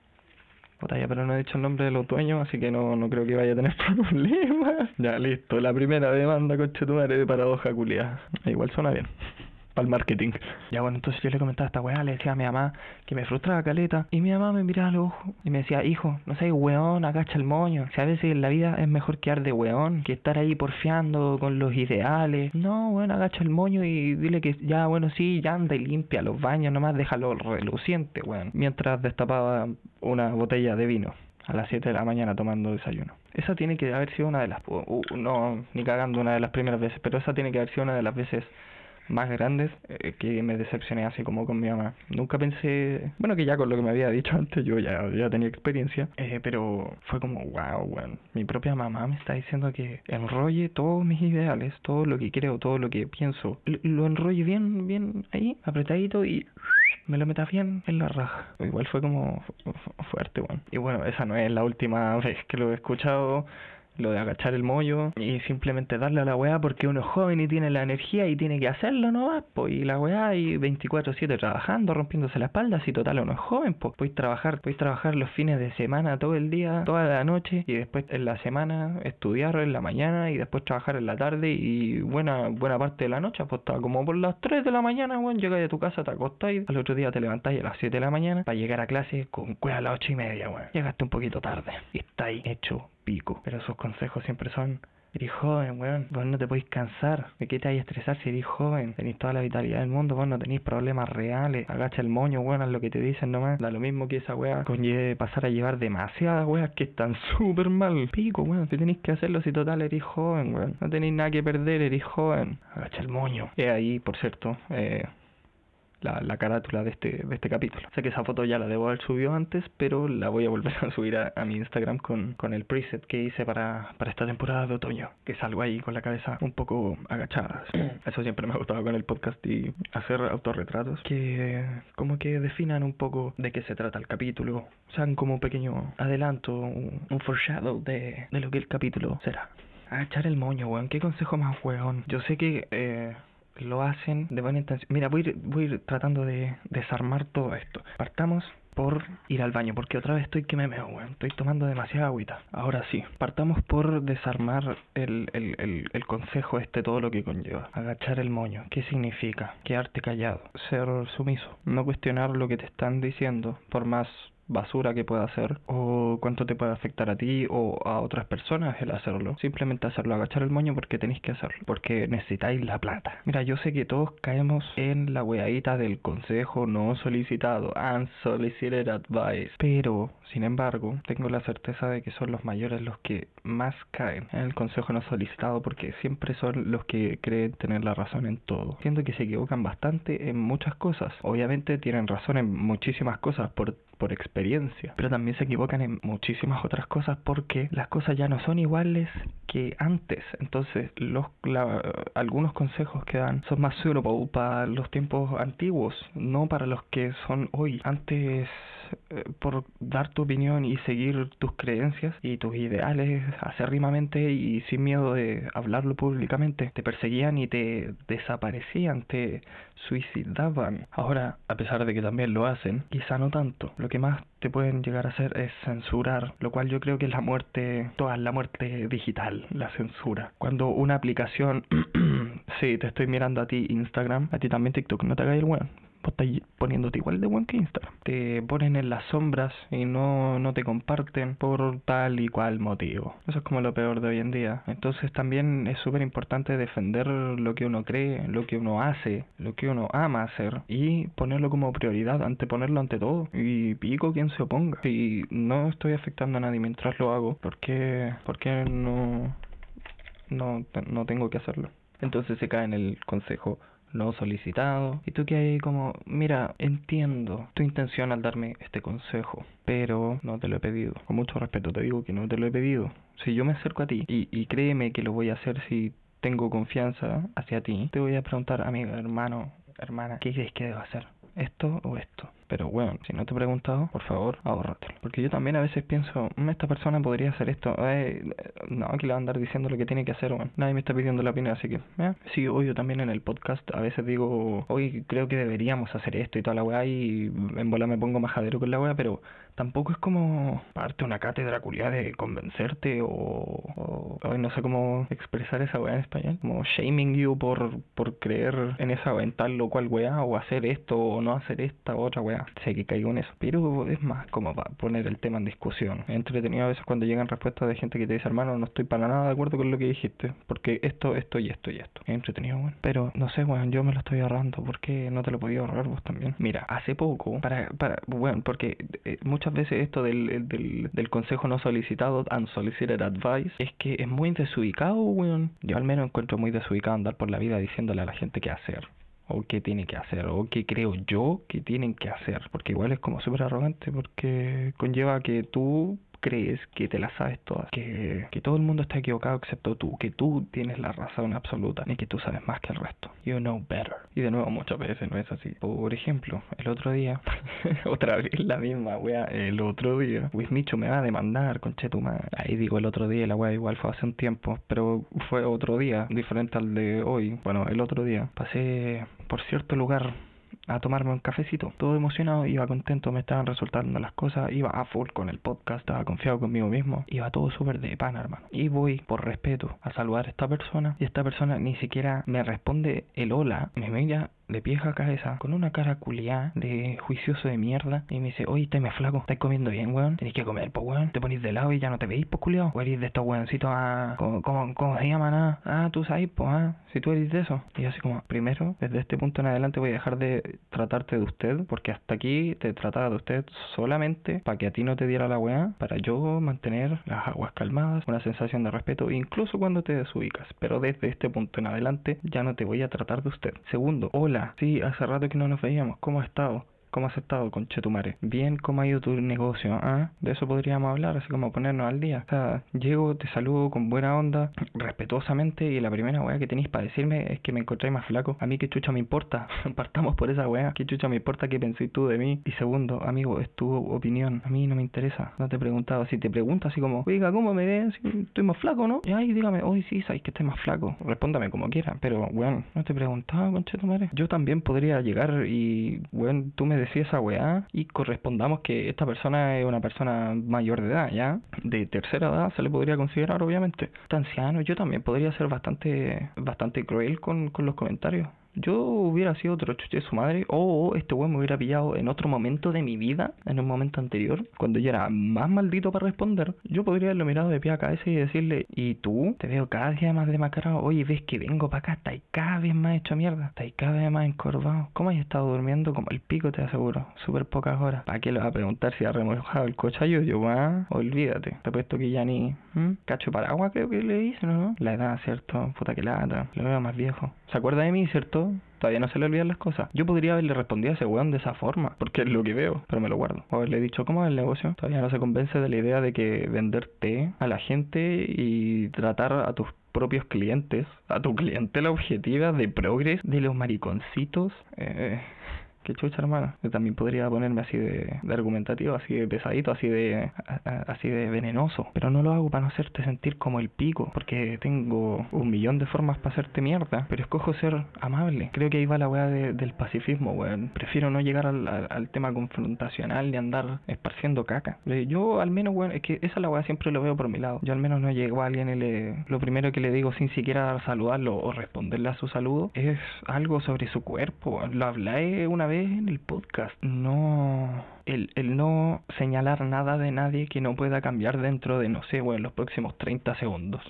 C: Puta, pero no he dicho el nombre de los dueños, así que no, no creo que vaya a tener problemas. Ya, listo. La primera demanda, conche tu madre, de paradoja culiada. Igual suena bien. Para el marketing. Ya bueno, entonces yo le comentaba a esta weá, le decía a mi mamá que me frustraba caleta. Y mi mamá me miraba a los ojos y me decía, hijo, no seas weón, agacha el moño. Si a veces en la vida es mejor quedar de weón que estar ahí porfiando con los ideales. No, bueno, agacha el moño y dile que ya, bueno, sí, ya anda y limpia los baños, nomás déjalo reluciente, weón. Mientras destapaba una botella de vino a las 7 de la mañana tomando desayuno. Esa tiene que haber sido una de las, uh, no, ni cagando una de las primeras veces, pero esa tiene que haber sido una de las veces más grandes eh, que me decepcioné así como con mi mamá. Nunca pensé, bueno que ya con lo que me había dicho antes yo ya, ya tenía experiencia, eh, pero fue como wow, bueno, mi propia mamá me está diciendo que enrolle todos mis ideales, todo lo que creo, todo lo que pienso, lo enrolle bien, bien ahí, apretadito y me lo meta bien en la raja. Igual fue como fuerte, bueno. Y bueno, esa no es la última vez que lo he escuchado lo de agachar el mollo y simplemente darle a la weá porque uno es joven y tiene la energía y tiene que hacerlo nomás, pues y la weá y 24/7 trabajando, rompiéndose la espalda, si total uno es joven, pues podéis trabajar, podéis trabajar los fines de semana todo el día, toda la noche y después en la semana estudiar en la mañana y después trabajar en la tarde y buena buena parte de la noche, pues como por las 3 de la mañana, weón, llegáis a tu casa, te acostáis, al otro día te levantáis a las 7 de la mañana para llegar a clase con cueva a las 8 y media, weón. Llegaste un poquito tarde y estáis hecho pico. Pero sus consejos siempre son, eres joven, weón, vos no te podéis cansar, ¿de qué te hay a estresar si eres joven? Tenéis toda la vitalidad del mundo, vos no tenéis problemas reales, agacha el moño, weón, haz lo que te dicen nomás. Da lo mismo que esa weá conlleve pasar a llevar demasiadas weas que están súper mal. Pico, weón, si tenéis que hacerlo si total eres joven, weón. No tenéis nada que perder, eres joven. Agacha el moño. Y ahí, por cierto, eh, la, la carátula de este, de este capítulo. Sé que esa foto ya la debo haber subido antes, pero la voy a volver a subir a, mi Instagram con, con el preset que hice para, para esta temporada de otoño, que salgo ahí con la cabeza un poco agachada. Eso siempre me ha gustado con el podcast y hacer autorretratos que como que definan un poco de qué se trata el capítulo, sean como un pequeño adelanto, un, un foreshadow de, de lo que el capítulo será. Agachar el moño, weón. ¿Qué consejo más, weón? Yo sé que eh, lo hacen de buena intención. Mira, voy a ir, voy tratando de desarmar todo esto. Partamos por ir al baño, porque otra vez estoy que me meo, weón. Estoy tomando demasiada agüita. Ahora sí, partamos por desarmar el, el, el, el, consejo este, todo lo que conlleva. Agachar el moño. ¿Qué significa? Quedarte callado. Ser sumiso. No cuestionar lo que te están diciendo, por más basura que pueda hacer o cuánto te puede afectar a ti o a otras personas el hacerlo. Simplemente hacerlo, agachar el moño porque tenéis que hacerlo, porque necesitáis la plata. Mira, yo sé que todos caemos en la weadita del consejo no solicitado, unsolicited advice, pero sin embargo, tengo la certeza de que son los mayores los que más caen en el consejo no solicitado porque siempre son los que creen tener la razón en todo. Siento que se equivocan bastante en muchas cosas. Obviamente tienen razón en muchísimas cosas por por experiencia, pero también se equivocan en muchísimas otras cosas porque las cosas ya no son iguales que antes. Entonces, los algunos consejos que dan son más suitable para los tiempos antiguos, no para los que son hoy. Antes por dar tu opinión y seguir tus creencias y tus ideales acérrimamente y sin miedo de hablarlo públicamente, te perseguían y te desaparecían, te suicidaban. Ahora, a pesar de que también lo hacen, quizá no tanto. Lo que más te pueden llegar a hacer es censurar, lo cual yo creo que es la muerte, toda la muerte digital, la censura. Cuando una aplicación, sí, te estoy mirando a ti Instagram, a ti también TikTok, no te hagas el weón vos estás poniéndote igual de buen que Instagram. Te ponen en las sombras y no, no te comparten por tal y cual motivo. Eso es como lo peor de hoy en día. Entonces también es súper importante defender lo que uno cree, lo que uno hace, lo que uno ama hacer y ponerlo como prioridad, anteponerlo ante todo. Y pico quien se oponga. Si no estoy afectando a nadie mientras lo hago, ¿por qué, por qué no, no, no tengo que hacerlo? Entonces se cae en el consejo no solicitado. Y tú que hay como, mira, entiendo tu intención al darme este consejo, pero no te lo he pedido. Con mucho respeto te digo que no te lo he pedido. Si yo me acerco a ti y, y créeme que lo voy a hacer si tengo confianza hacia ti, te voy a preguntar, amigo, hermano, hermana, ¿qué crees que debo hacer? ¿Esto o esto? Pero bueno, si no te he preguntado, por favor, ahórratelo. Porque yo también a veces pienso, mm, esta persona podría hacer esto. Eh, no, que le va a andar diciendo lo que tiene que hacer, bueno. Nadie me está pidiendo la opinión, así que, ¿eh? Sí, yo también en el podcast a veces digo, hoy creo que deberíamos hacer esto y toda la weá y en bola me pongo majadero con la weá, pero tampoco es como parte una cátedra culiada de convencerte o, no sé cómo expresar esa weá en español, como shaming you por, por creer en esa en tal o cual weá o hacer esto o no hacer esta otra weá. Sé que caigo en eso, pero es más como para poner el tema en discusión. Es entretenido a veces cuando llegan respuestas de gente que te dice, hermano, no estoy para nada de acuerdo con lo que dijiste, porque esto, esto y esto y esto. Es entretenido, weón. Pero no sé, weón, yo me lo estoy ahorrando, ¿por qué no te lo podía ahorrar vos también? Mira, hace poco, para, para, bueno, porque eh, muchas veces esto del, del, del consejo no solicitado, unsolicited advice, es que es muy desubicado, weón. Yo al menos encuentro muy desubicado andar por la vida diciéndole a la gente qué hacer o qué tiene que hacer o qué creo yo que tienen que hacer porque igual es como súper arrogante porque conlleva que tú crees que te la sabes todas, que, que todo el mundo está equivocado excepto tú, que tú tienes la razón absoluta y que tú sabes más que el resto. You know better. Y de nuevo, muchas veces no es así. Por ejemplo, el otro día, otra vez la misma wea, el otro día, Wismicho me va a demandar, conchetuma. Ahí digo el otro día, la wea igual fue hace un tiempo, pero fue otro día, diferente al de hoy. Bueno, el otro día pasé por cierto lugar a tomarme un cafecito. Todo emocionado, iba contento, me estaban resultando las cosas, iba a full con el podcast, estaba confiado conmigo mismo, iba todo súper de pan, hermano. Y voy, por respeto, a saludar a esta persona y esta persona ni siquiera me responde el hola, me mira de pieja a cabeza, con una cara culiada de juicioso de mierda, y me dice, oye, estáis más flaco, estáis comiendo bien, weón, tenéis que comer, pues weón, te ponís de lado y ya no te veis, pues culiado, o eres de estos weoncitos, ah, ¿cómo, cómo, se llaman? Ah, ah, tú sabes, pues, ah, si tú eres de eso. Y yo así como, primero, desde este punto en adelante voy a dejar de tratarte de usted, porque hasta aquí te trataba de usted solamente para que a ti no te diera la weá, para yo mantener las aguas calmadas, una sensación de respeto, incluso cuando te desubicas, pero desde este punto en adelante ya no te voy a tratar de usted. Segundo, hola, sí, hace rato que no nos veíamos, ¿cómo has estado? ¿Cómo has estado, conchetumare? Bien, ¿cómo ha ido tu negocio? ¿Ah? De eso podríamos hablar, así como ponernos al día. O sea, llego, te saludo con buena onda, respetuosamente, y la primera weá que tenéis para decirme es que me encontré más flaco. A mí qué chucha me importa. Partamos por esa weá. ¿Qué chucha me importa qué penséis tú de mí? Y segundo, amigo, es tu opinión. A mí no me interesa. No te he preguntado. Si te pregunto así como, oiga, ¿cómo me ves? Estoy más flaco, ¿no? Y ahí dígame, hoy sí, sabéis que estoy más flaco. Respóndame como quiera. Pero, weón, no te he preguntado, conchetumare. Yo también podría llegar y, weón, tú me decía esa weá y correspondamos que esta persona es una persona mayor de edad, ¿ya? De tercera edad se le podría considerar, obviamente. Está anciano, yo también podría ser bastante, bastante cruel con, con los comentarios. Yo hubiera sido otro chuche de su madre, o este weón me hubiera pillado en otro momento de mi vida, en un momento anterior, cuando yo era más maldito para responder. Yo podría haberlo mirado de pie a cabeza y decirle, ¿y tú? Te veo cada día más demacrado. Oye, ves que vengo para acá, estáis cada vez más hecho mierda, estáis cada vez más encorvado. ¿Cómo has estado durmiendo? Como el pico, te aseguro. Súper pocas horas. ¿Para qué le vas a preguntar si ha remojado el cochayo? Yo, ah, olvídate. Te puesto que ya ni. ¿Mm? Cacho paraguas, creo que le dicen, ¿no? La edad, ¿cierto? Puta que lata. Lo veo más viejo. ¿Se acuerda de mí, cierto? Todavía no se le olvidan las cosas. Yo podría haberle respondido a ese weón de esa forma, porque es lo que veo, pero me lo guardo. O haberle dicho, ¿cómo es el negocio? Todavía no se convence de la idea de que vender té a la gente y tratar a tus propios clientes, a tu clientela objetiva de progres, de los mariconcitos. Eh, Qué chucha, hermano. Yo también podría ponerme así de, de argumentativo, así de pesadito, así de a- a- así de venenoso. Pero no lo hago para no hacerte sentir como el pico, porque tengo un millón de formas para hacerte mierda. Pero escojo ser amable. Creo que ahí va la weá de- del pacifismo, weón. Prefiero no llegar al, al- al tema confrontacional ni andar esparciendo caca. Eh, Yo al menos, weón, es que esa la weá siempre lo veo por mi lado. Yo al menos no llego a alguien y le... Lo primero que le digo sin siquiera saludarlo o responderle a su saludo es algo sobre su cuerpo. Lo hablé una vez en el podcast. No... El, el no señalar nada de nadie que no pueda cambiar dentro de, no sé, weón, los próximos 30 segundos.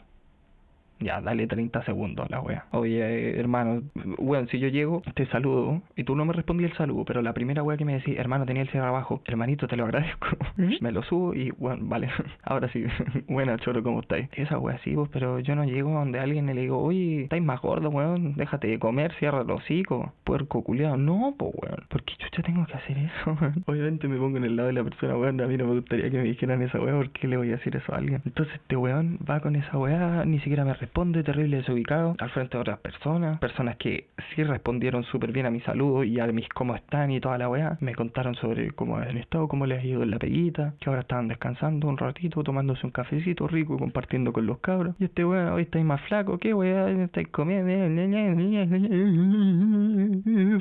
C: Ya, dale 30 segundos a la wea. Oye, hermano, weón, si yo llego, te saludo y tú no me respondí el saludo, pero la primera wea que me decís, hermano, tenía el cierre abajo, hermanito, te lo agradezco. me lo subo y, weón, vale. Ahora sí, buena, choro, ¿cómo estáis? Esa wea sí, pues, pero yo no llego donde alguien y le digo, oye, estáis más gordo, weón, déjate de comer, cierra el hocico, puerco culiado. No, pues, weón, ¿por qué chucha tengo que hacer eso, weón? Obviamente me pongo en el lado de la persona, weón, a mí no me gustaría que me dijeran esa wea, ¿por qué le voy a decir eso a alguien? Entonces este weón va con esa wea, ni siquiera me responde, terrible desubicado, al frente de otras personas, personas que sí respondieron súper bien a mi saludo y a mis cómo están y toda la wea, me contaron sobre cómo han estado, cómo les ha ido en la peguita, que ahora estaban descansando un ratito, tomándose un cafecito rico y compartiendo con los cabros, y este weón, hoy estáis más flaco, ¿qué wea? estáis comiendo?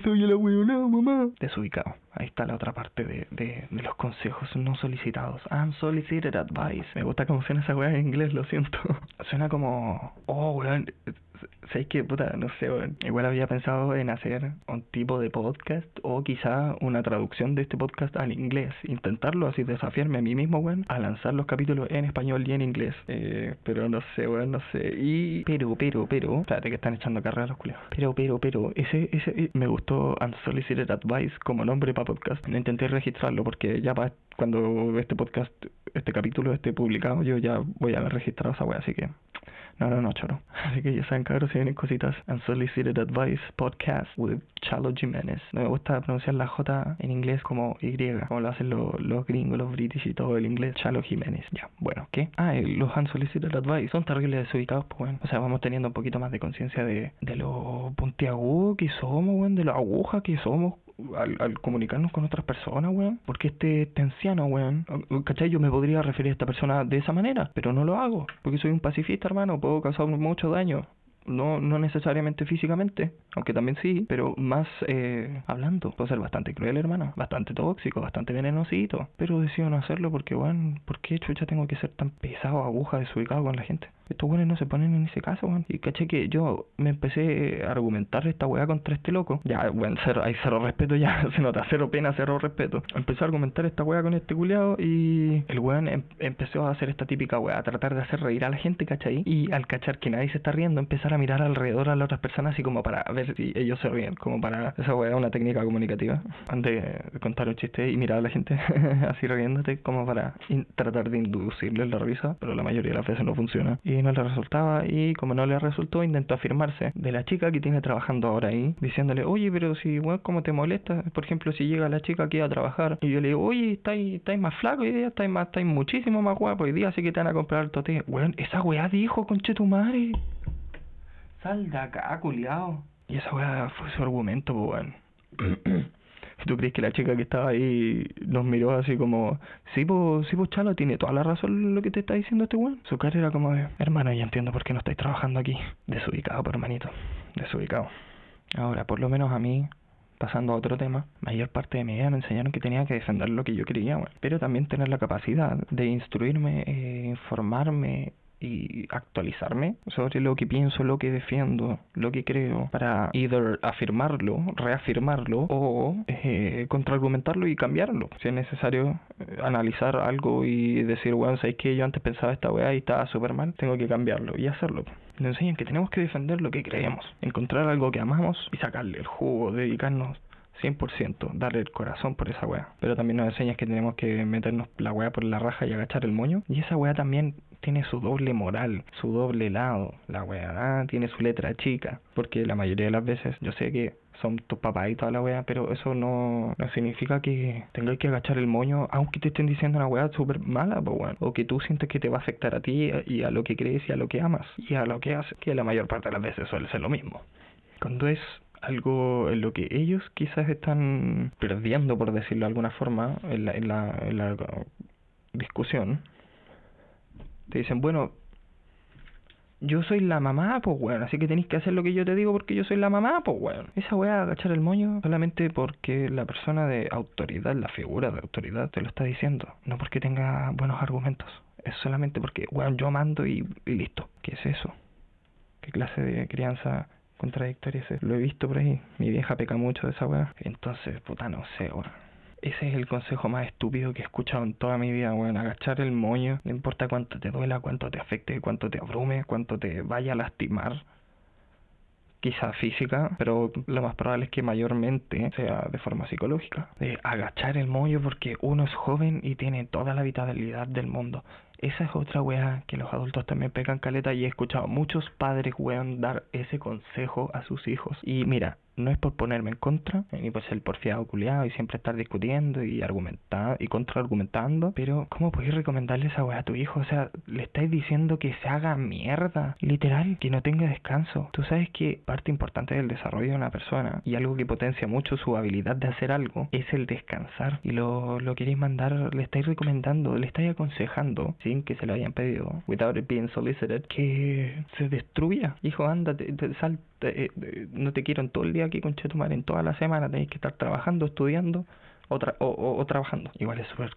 C: Soy el weón, mamá. Desubicado. Ahí está la otra parte de, de, de los consejos no solicitados. Unsolicited advice. Me gusta cómo suena esa weá en inglés, lo siento. Suena como... Oh, weón. ¿Sabes qué? Puta, no sé, weón. Igual había pensado en hacer un tipo de podcast o quizá una traducción de este podcast al inglés. Intentarlo así, desafiarme a mí mismo, weón, a lanzar los capítulos en español y en inglés. Eh, pero no sé, weón, no sé. Y... Pero, pero, pero... Espérate que están echando carrera los culiados. Pero, pero, pero... Ese, ese... Me gustó Unsolicited Advice como nombre para podcast. No intenté registrarlo porque ya para cuando este podcast, este capítulo esté publicado, yo ya voy a haber registrado esa wea, así que no, no, no, choro. Así que ya saben, cabros, si vienen cositas. Unsolicited Advice Podcast with Chalo Jiménez. No me gusta pronunciar la J en inglés como Y, como lo hacen los, gringos, los british y todo el inglés. Chalo Jiménez. Ya, bueno, ¿qué? Ah, y los Unsolicited Advice son terribles desubicados, pues bueno. O sea, vamos teniendo un poquito más de conciencia de, de lo puntiagudo que somos, weón, de la aguja que somos al, al comunicarnos con otras personas, weón. Porque este, este anciano, weón, ¿cachai? Yo me podría referir a esta persona de esa manera, pero no lo hago, porque soy un pacifista, hermano, puedo causar mucho daño. No, no necesariamente físicamente, aunque también sí, pero más eh, hablando. Puedo ser bastante cruel, hermano, bastante tóxico, bastante venenosito. Pero decido no hacerlo porque, weón, ¿por qué chucha tengo que ser tan pesado, aguja, desubicado con la gente? Estos weones no se ponen en ese caso, weón. Y caché que yo me empecé a argumentar esta weá contra este loco. Ya, weón, cero, hay cero respeto ya, se nota, cero pena, cero respeto. Empecé a argumentar esta weá con este culiado y el weón em- empezó a hacer esta típica weá, a tratar de hacer reír a la gente, ¿cachai? Y al cachar que nadie se está riendo, empezar a mirar alrededor a las otras personas así como para ver si ellos se ríen, como para esa weá, una técnica comunicativa. Antes de contar un chiste y mirar a la gente así riéndote, como para tratar de inducirle la risa, pero la mayoría de las veces no funciona. Y no le resultaba y como no le resultó intentó afirmarse de la chica que tiene trabajando ahora ahí diciéndole oye pero si weón cómo te molesta por ejemplo si llega la chica aquí a trabajar y yo le digo oye estáis estáis más flaco hoy día estáis más estáis muchísimo más guapo hoy día así que te van a comprar el tote weón esa weá dijo conche tu madre. Sal de acá culiao. Y esa weá fue su argumento pues, weón ¿Tú crees que la chica que estaba ahí nos miró así como, sí, pues, sí, Chalo, tiene toda la razón lo que te está diciendo este weón? Su cara era como de, hermano, ya entiendo por qué no estáis trabajando aquí. Desubicado, pues, hermanito, desubicado. Ahora, por lo menos a mí, pasando a otro tema, mayor parte de mi vida me enseñaron que tenía que defender lo que yo quería, weón. Pero también tener la capacidad de instruirme, eh, informarme y actualizarme sobre lo que pienso, lo que defiendo, lo que creo, para either afirmarlo, reafirmarlo o eh, contraargumentarlo y cambiarlo. Si es necesario eh, analizar algo y decir, bueno, ¿sabes que Yo antes pensaba esta weá y estaba súper mal, tengo que cambiarlo y hacerlo. Nos enseñan que tenemos que defender lo que creemos, encontrar algo que amamos y sacarle el jugo, dedicarnos 100%, darle el corazón por esa weá. Pero también nos enseñas que tenemos que meternos la weá por la raja y agachar el moño. Y esa weá también tiene su doble moral, su doble lado. La weá tiene su letra chica. Porque la mayoría de las veces, yo sé que son tus papás y toda la weá, pero eso no, no significa que tengas que agachar el moño, aunque te estén diciendo una weá súper mala, pues weón. O que tú sientes que te va a afectar a ti y a lo que crees y a lo que amas y a lo que haces, que la mayor parte de las veces suele ser lo mismo. Cuando es algo en lo que ellos quizás están perdiendo, por decirlo de alguna forma, en la, en la, en la discusión, te dicen, bueno, yo soy la mamá, pues weón, así que tenéis que hacer lo que yo te digo porque yo soy la mamá, pues weón. Esa weá, agachar el moño solamente porque la persona de autoridad, la figura de autoridad, te lo está diciendo, no porque tenga buenos argumentos. Es solamente porque, weón, yo mando y, y listo. ¿Qué es eso? ¿Qué clase de crianza contradictoria es eso? Lo he visto por ahí. Mi vieja peca mucho de esa weá. Entonces, puta, no sé, weón. Ese es el consejo más estúpido que he escuchado en toda mi vida, weón. Agachar el moño. No importa cuánto te duela, cuánto te afecte, cuánto te abrume, cuánto te vaya a lastimar. Quizá física, pero lo más probable es que mayormente sea de forma psicológica. De agachar el moño porque uno es joven y tiene toda la vitalidad del mundo. Esa es otra weá que los adultos también pecan caleta y he escuchado muchos padres, weón, dar ese consejo a sus hijos. Y mira, no es por ponerme en contra, ni por ser porfiado culiado y siempre estar discutiendo y argumentando y contraargumentando, pero ¿cómo podéis recomendarle esa weá a tu hijo? O sea, le estáis diciendo que se haga mierda, literal, que no tenga descanso. Tú sabes que parte importante del desarrollo de una persona y algo que potencia mucho su habilidad de hacer algo es el descansar. Y lo, lo queréis mandar, le estáis recomendando, le estáis aconsejando, sin que se lo hayan pedido, without it being solicited, que se destruya. Hijo, anda, te, te, sal, te- eh, no te quiero en todo el día aquí con Chetumar, en toda la semana tenéis que estar trabajando, estudiando, o, tra- o, o- trabajando. Igual es súper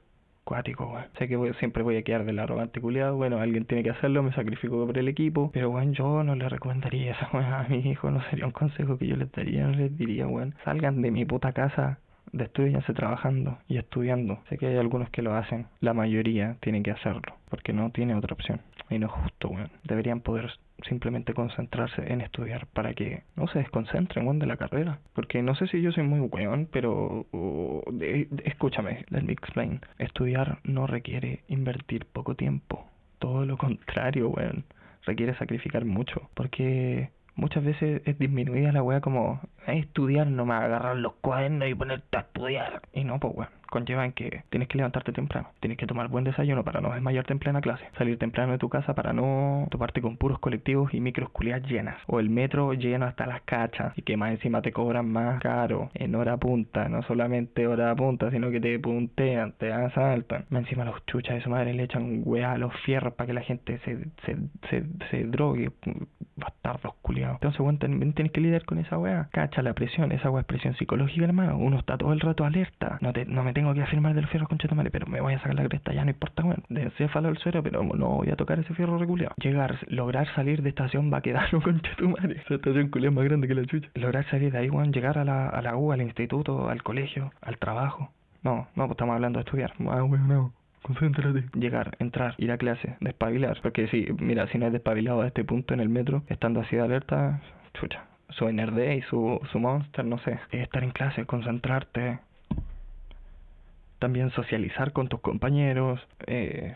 C: cuático, weón. Sé que voy- siempre voy a quedar del arrogante culiado. Bueno, alguien tiene que hacerlo, me sacrifico por el equipo. Pero, weón, yo no le recomendaría esa a mi hijo. No sería un consejo que yo les daría. Les diría, weón, salgan de mi puta casa. De estudianse trabajando y estudiando. Sé que hay algunos que lo hacen. La mayoría tiene que hacerlo. Porque no tiene otra opción. Y no es justo, weón. Deberían poder simplemente concentrarse en estudiar para que no se desconcentren, de la carrera. Porque no sé si yo soy muy weón, pero... escúchame, let me explain. Estudiar no requiere invertir poco tiempo. Todo lo contrario, weón. Requiere sacrificar mucho. Porque muchas veces es disminuida la weá como... "Ay, estudiar nomás, agarrar los cuadernos y ponerte a estudiar. Y no, pues weón. Conlleva en que tienes que levantarte temprano. Tienes que tomar buen desayuno para no desmayarte en plena clase. Salir temprano de tu casa para no toparte con puros colectivos y micros llenas. O el metro lleno hasta las cachas. Y que más encima te cobran más caro en hora punta. No solamente hora punta, sino que te puntean, te asaltan. Más encima los chuchas de su madre le echan weá a los fierros para que la gente se, se, se, drogue. Bastardos culiados. Entonces, weón, también tienes que lidiar con esa weá. Cacha la presión. Esa weá es presión psicológica, hermano. Uno está todo el rato alerta. No, te, no me tengo que afirmar del fierro con madre, pero me voy a sacar la cresta ya, no importa, weón. De encéfalo al suelo, pero no voy a tocar ese fierro reculeado. Llegar, lograr salir de estación Baquedano con madre. Esa estación culiada es más grande que la chucha. Lograr salir de ahí, weón. Llegar a la, a la U, al instituto, al colegio, al trabajo. No, no, pues estamos hablando de estudiar. Ah, weón, no. Concéntrate. Llegar, entrar, ir a clase, despabilar. Porque si, mira, si no es despabilado a este punto en el metro, estando así de alerta, chucha. Su NRD y su, su monster, no sé. Estar en clase, concentrarte. También socializar con tus compañeros. Eh,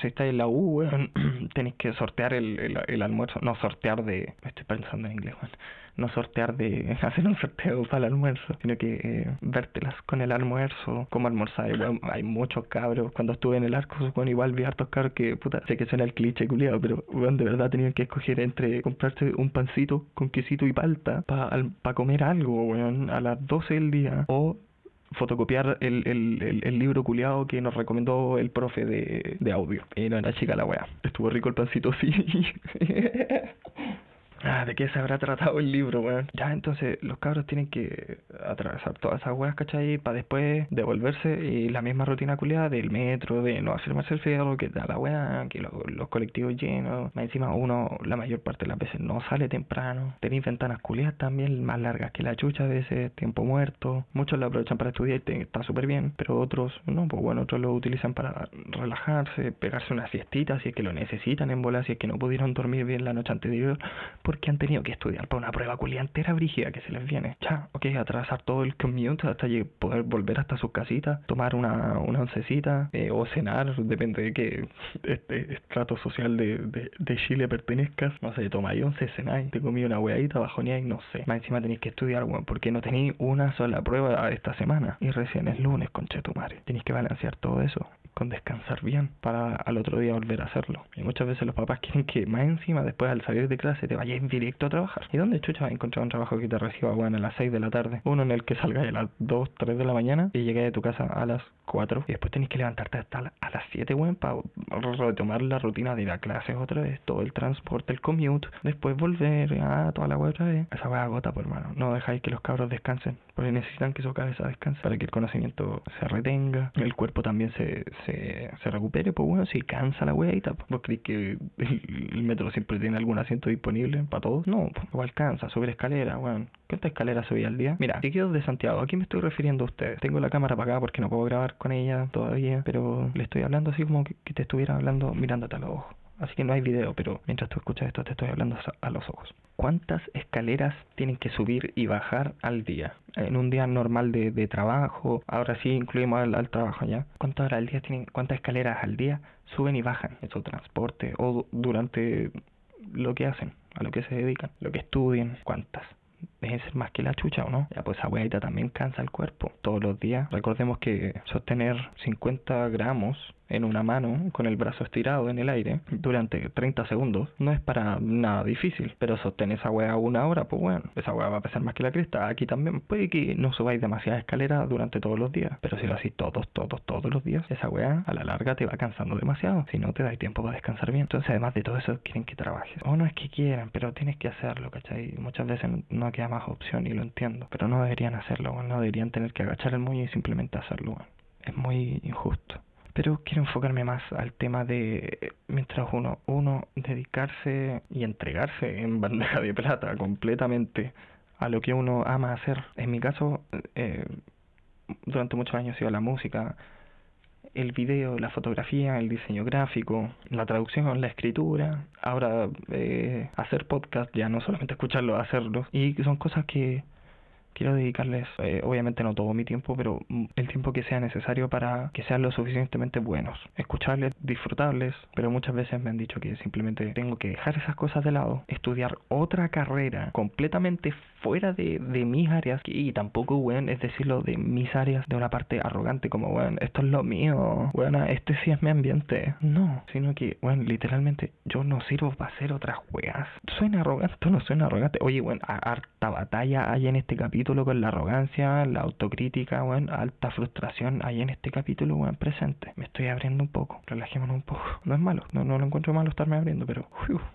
C: si estás en la U, tenés que sortear el, el, almuerzo. No sortear de. Estoy pensando en inglés, weón. No sortear de. Hacer un sorteo para el almuerzo, sino que eh, vértelas con el almuerzo, cómo almorzar. Weón, hay muchos cabros. Cuando estuve en el arco, bueno, igual vi hartos cabros que, puta, sé que suena el cliché culiado, pero, weón, de verdad tenían que escoger entre comprarse un pancito con quesito y palta para pa comer algo, weón, a las 12 del día. O fotocopiar el, el, el, el libro culiado que nos recomendó el profe de, de audio. Y no era chica la weá. Estuvo rico el pancito, sí. Ah, ¿de qué se habrá tratado el libro, weón? Ya, entonces los cabros tienen que atravesar todas esas weas, ¿cachai? Para después devolverse y la misma rutina culiada del metro, de no afirmarse el fierro, que da la wea, que lo- los colectivos llenos. Más encima uno, la mayor parte de las veces, no sale temprano. Tenéis ventanas culiadas también, más largas que la chucha a veces, tiempo muerto. Muchos lo aprovechan para estudiar y está súper bien, pero otros no, pues bueno, otros lo utilizan para relajarse, pegarse una siestita si es que lo necesitan en bola, si es que no pudieron dormir bien la noche anterior, porque han tenido que estudiar para una prueba culia entera brígida que se les viene. Ya, ok, atrasar todo el commute hasta poder volver hasta sus casitas, tomar una, una oncecita eh, o cenar, depende de qué este estrato social de, de, de Chile pertenezcas. No sé, tomáis once, cenáis, te comí una hueadita, bajoneáis, no sé. Más encima tenéis que estudiar, porque no tenéis una sola prueba esta semana. Y recién es lunes, conche tu madre. Tenéis que balancear todo eso con descansar bien para al otro día volver a hacerlo. Y muchas veces los papás quieren que más encima después al salir de clase te vayas directo a trabajar. ¿Y dónde chucha vas a encontrar un trabajo que te reciba bueno, a las 6 de la tarde? Uno en el que salgas a las 2, 3 de la mañana y llegues de tu casa a las 4 y después tenés que levantarte hasta la- a las 7, weón, para retomar la rutina de ir a clases otra vez, todo el transporte, el commute, después volver a toda la weá otra vez. Esa weá agota, por hermano. No dejáis que los cabros descansen, porque necesitan que su cabeza descanse para que el conocimiento se retenga, el cuerpo también se, se, se recupere, pues bueno, si cansa la y tal. ¿Vos creéis que el, metro siempre tiene algún asiento disponible para todos? No, pues, igual cansa, subir escalera, weón. ¿Cuántas escaleras subí al día? Mira, chiquillos de Santiago, ¿a quién me estoy refiriendo a ustedes? Tengo la cámara apagada porque no puedo grabar con ella todavía, pero le estoy hablando así como que te estuviera hablando mirándote a los ojos. Así que no hay video, pero mientras tú escuchas esto te estoy hablando a- los ojos. ¿Cuántas escaleras tienen que subir y bajar al día? En un día normal de, trabajo, ahora sí incluimos al, trabajo ya. ¿Cuántas horas al día tienen, cuántas escaleras al día suben y bajan en su transporte o du- durante lo que hacen, a lo que se dedican, lo que estudian? ¿Cuántas? Deben ser más que la chucha, ¿o no? Ya, pues esa weadita también cansa el cuerpo todos los días. Recordemos que sostener 50 gramos en una mano con el brazo estirado en el aire durante 30 segundos no es para nada difícil. Pero sostener esa weá una hora, pues bueno, esa weá va a pesar más que la cresta. Aquí también puede que no subáis demasiadas escaleras durante todos los días. Pero si lo hacéis todos, todos, todos los días, esa weá a la larga te va cansando demasiado. Si no te dais tiempo para descansar bien. Entonces, además de todo eso, quieren que trabajes. O no es que quieran, pero tienes que hacerlo, ¿cachai? Muchas veces no queda más opción y lo entiendo. Pero no deberían hacerlo, no deberían tener que agachar el moño y simplemente hacerlo. Es muy injusto pero quiero enfocarme más al tema de mientras uno uno dedicarse y entregarse en bandeja de plata completamente a lo que uno ama hacer en mi caso eh, durante muchos años ha sido la música el video, la fotografía, el diseño gráfico, la traducción, la escritura, ahora eh, hacer podcast, ya no solamente escucharlo, hacerlo. Y son cosas que quiero dedicarles, eh, obviamente no todo mi tiempo, pero el tiempo que sea necesario para que sean lo suficientemente buenos, escucharles, disfrutarles, pero muchas veces me han dicho que simplemente tengo que dejar esas cosas de lado, estudiar otra carrera completamente fuera de, de mis áreas y tampoco, weón, es decirlo de mis áreas de una parte arrogante como, weón, esto es lo mío, weón, este sí es mi ambiente. No, sino que, weón, literalmente yo no sirvo para hacer otras weas. Suena arrogante, no suena arrogante. Oye, weón, harta batalla hay en este capítulo con la arrogancia, la autocrítica, weón, alta frustración hay en este capítulo, weón, presente. Me estoy abriendo un poco, relajémonos un poco. No es malo, no, no lo encuentro malo estarme abriendo, pero...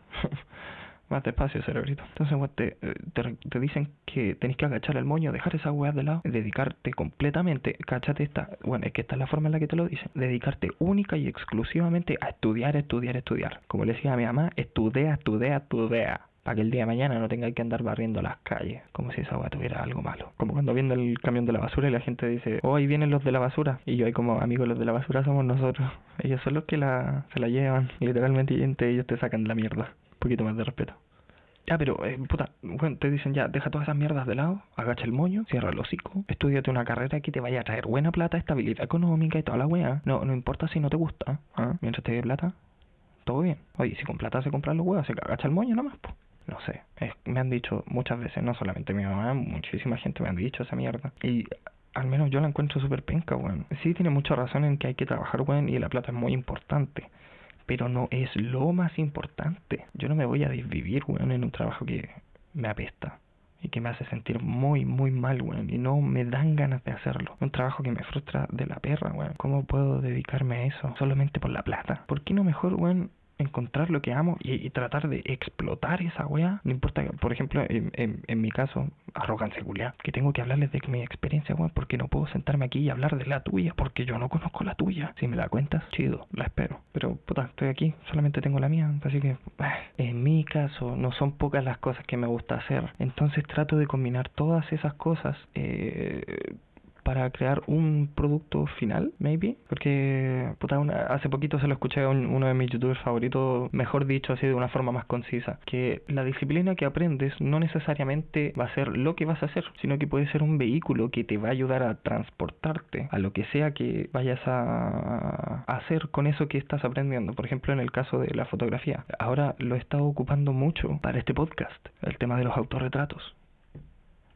C: más despacio, cerebrito. Entonces, te, te, te, dicen que tenés que agachar el moño, dejar esa weá de lado, dedicarte completamente, cachate esta, bueno, es que esta es la forma en la que te lo dicen, dedicarte única y exclusivamente a estudiar, estudiar, estudiar. Como le decía a mi mamá, estudia, estudia, estudia para que el día de mañana no tenga que andar barriendo las calles, como si esa weá tuviera algo malo. Como cuando viene el camión de la basura y la gente dice, oh, ahí vienen los de la basura. Y yo ahí como, amigos, los de la basura somos nosotros. Ellos son los que la, se la llevan, literalmente, y ellos te sacan la mierda. Un poquito más de respeto. Ya, pero, eh, puta, bueno, te dicen ya, deja todas esas mierdas de lado, agacha el moño, cierra el hocico, estudiate una carrera que te vaya a traer buena plata, estabilidad económica y toda la weá. No, no importa si no te gusta, ¿ah? mientras te dé plata, todo bien. Oye, si con plata se compran los huevos, se agacha el moño nomás, pues. No sé, me han dicho muchas veces, no solamente mi mamá, muchísima gente me han dicho esa mierda. Y al menos yo la encuentro súper penca, weón. Sí tiene mucha razón en que hay que trabajar, weón, y la plata es muy importante pero no es lo más importante. Yo no me voy a desvivir, weón, en un trabajo que me apesta y que me hace sentir muy, muy mal, weón, y no me dan ganas de hacerlo. Un trabajo que me frustra de la perra, weón. ¿Cómo puedo dedicarme a eso solamente por la plata? ¿Por qué no mejor, weón, encontrar lo que amo y, tratar de explotar esa weá. No importa, por ejemplo, en, mi caso, arrogancia culia, que tengo que hablarles de mi experiencia, weón, porque no puedo sentarme aquí y hablar de la tuya, porque yo no conozco la tuya. Si me la cuentas, chido, la espero. Pero, puta, estoy aquí, solamente tengo la mía, así que, ah, en mi caso, no son pocas las cosas que me gusta hacer. Entonces trato de combinar todas esas cosas. Eh, para crear un producto final, maybe. Porque, puta, hace poquito se lo escuché a uno de mis youtubers favoritos, mejor dicho, así de una forma más concisa, que la disciplina que aprendes no necesariamente va a ser lo que vas a hacer, sino que puede ser un vehículo que te va a ayudar a transportarte a lo que sea que vayas a hacer con eso que estás aprendiendo. Por ejemplo, en el caso de la fotografía. Ahora lo he estado ocupando mucho para este podcast, el tema de los autorretratos.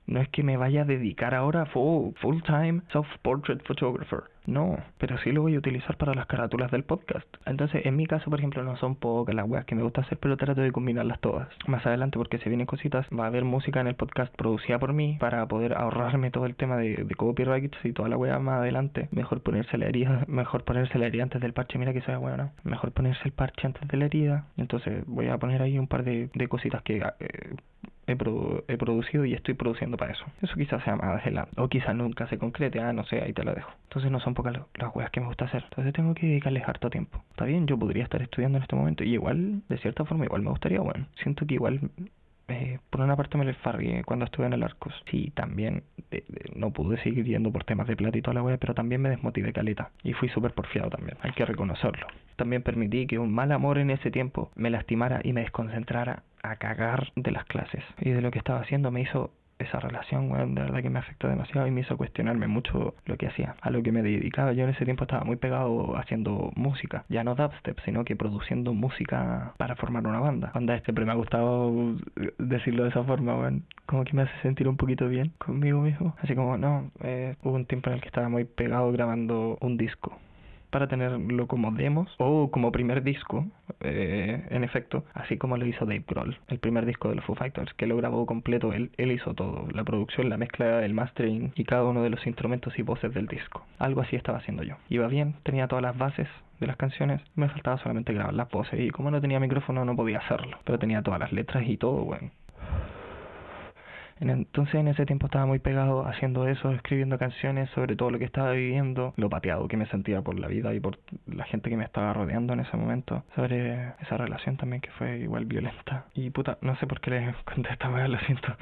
C: No es que me vaya a dedicar ahora full, full time self-portrait photographer. No, pero sí lo voy a utilizar para las carátulas del podcast. Entonces, en mi caso, por ejemplo, no son pocas las weas que me gusta hacer, pero trato de combinarlas todas. Más adelante, porque si vienen cositas, va a haber música en el podcast producida por mí para poder ahorrarme todo el tema de, de copyrights y toda la wea más adelante. Mejor ponerse la herida, mejor ponerse la herida antes del parche. Mira que sea bueno, Mejor ponerse el parche antes de la herida. Entonces, voy a poner ahí un par de, de cositas que eh, he, producido y estoy produciendo para eso. Eso quizás sea más adelante. O quizás nunca se concrete, ah, no sé, ahí te lo dejo. Entonces no son pocas las weas que me gusta hacer. Entonces tengo que dedicarles harto tiempo. Está bien, yo podría estar estudiando en este momento y igual, de cierta forma, igual me gustaría, bueno, siento que igual eh, por una parte me les fargué cuando estuve en el Arcos. Sí, también no pude seguir yendo por temas de plata y toda la wea, pero también me desmotivé caleta. Y fui súper porfiado también, hay que reconocerlo. También permití que un mal amor en ese tiempo me lastimara y me desconcentrara a cagar de las clases. Y de lo que estaba haciendo me hizo esa relación, weón, de verdad que me afectó demasiado y me hizo cuestionarme mucho lo que hacía, a lo que me dedicaba. Yo en ese tiempo estaba muy pegado haciendo música, ya no dubstep, sino que produciendo música para formar una banda. Banda siempre me ha gustado decirlo de esa forma, weón, como que me hace sentir un poquito bien conmigo mismo. Así como, no, eh, hubo un tiempo en el que estaba muy pegado grabando un disco para tenerlo como demos o como primer disco, eh, en efecto, así como lo hizo Dave Grohl, el primer disco de los Foo Fighters, que lo grabó completo, él, él hizo todo, la producción, la mezcla, el mastering y cada uno de los instrumentos y voces del disco. Algo así estaba haciendo yo. Iba bien, tenía todas las bases, de las canciones, me faltaba solamente grabar las voces y como no tenía micrófono no podía hacerlo, pero tenía todas las letras y todo, bueno. Entonces en ese tiempo estaba muy pegado haciendo eso, escribiendo canciones sobre todo lo que estaba viviendo, lo pateado que me sentía por la vida y por la gente que me estaba rodeando en ese momento, sobre esa relación también que fue igual violenta. Y puta, no sé por qué les conté esta lo siento.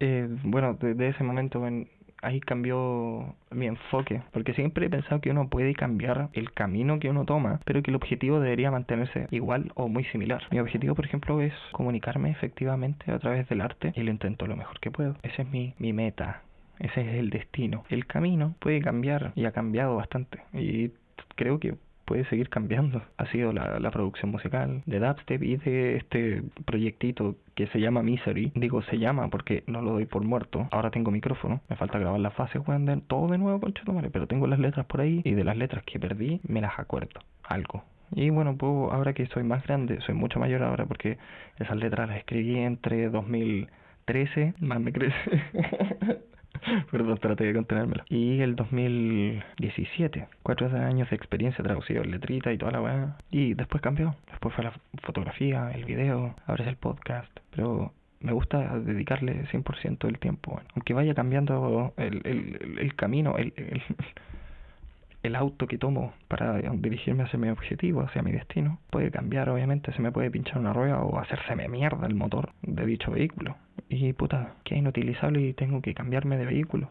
C: Eh, bueno, desde ese momento en, ahí cambió mi enfoque, porque siempre he pensado que uno puede cambiar el camino que uno toma, pero que el objetivo debería mantenerse igual o muy similar. Mi objetivo, por ejemplo, es comunicarme efectivamente a través del arte y lo intento lo mejor que puedo. Ese es mi, mi meta. Ese es el destino. El camino puede cambiar y ha cambiado bastante. Y creo que puede seguir cambiando. Ha sido la, la producción musical de Dubstep y de este proyectito que se llama Misery. Digo se llama porque no lo doy por muerto. Ahora tengo micrófono. Me falta grabar la fase, weón, todo de nuevo, concha madre. Pero tengo las letras por ahí y de las letras que perdí me las acuerdo. Algo. Y bueno, pues ahora que soy más grande, soy mucho mayor ahora porque esas letras las escribí entre 2013, más me crece. Perdón, traté de contenérmelo. Y el 2017, cuatro años de experiencia traducido en letrita y toda la weá. Y después cambió. Después fue la fotografía, el video, ahora es el podcast. Pero me gusta dedicarle 100% del tiempo. aunque vaya cambiando el, el, el camino, el, el, el auto que tomo para dirigirme hacia mi objetivo, hacia mi destino, puede cambiar, obviamente. Se me puede pinchar una rueda o hacérseme mierda el motor de dicho vehículo y puta, que es inutilizable y tengo que cambiarme de vehículo.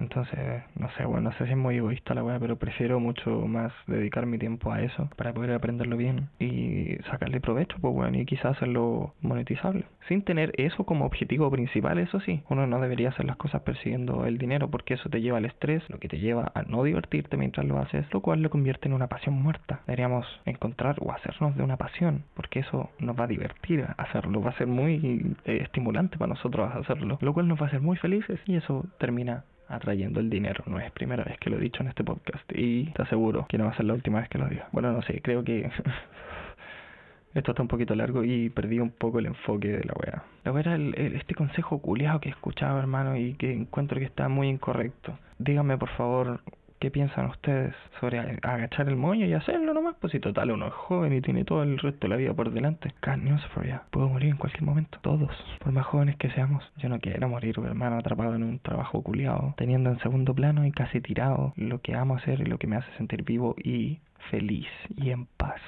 C: Entonces, no sé, bueno, no sé si es muy egoísta la weá, pero prefiero mucho más dedicar mi tiempo a eso para poder aprenderlo bien y sacarle provecho, pues bueno, y quizás hacerlo monetizable. Sin tener eso como objetivo principal, eso sí, uno no debería hacer las cosas persiguiendo el dinero porque eso te lleva al estrés, lo que te lleva a no divertirte mientras lo haces, lo cual lo convierte en una pasión muerta. Deberíamos encontrar o hacernos de una pasión, porque eso nos va a divertir hacerlo, va a ser muy eh, estimulante para nosotros hacerlo, lo cual nos va a hacer muy felices y eso termina atrayendo el dinero. No es primera vez que lo he dicho en este podcast y te aseguro que no va a ser la última vez que lo diga. Bueno, no sé, creo que esto está un poquito largo y perdí un poco el enfoque de la wea. La wea era el, este consejo culiado que he escuchado, hermano, y que encuentro que está muy incorrecto. Díganme, por favor, ¿Qué piensan ustedes sobre agachar el moño y hacerlo nomás? Pues si total uno es joven y tiene todo el resto de la vida por delante. God news for ya. Puedo morir en cualquier momento. Todos. Por más jóvenes que seamos. Yo no quiero morir, hermano, atrapado en un trabajo culiado. Teniendo en segundo plano y casi tirado lo que amo hacer y lo que me hace sentir vivo y feliz y en paz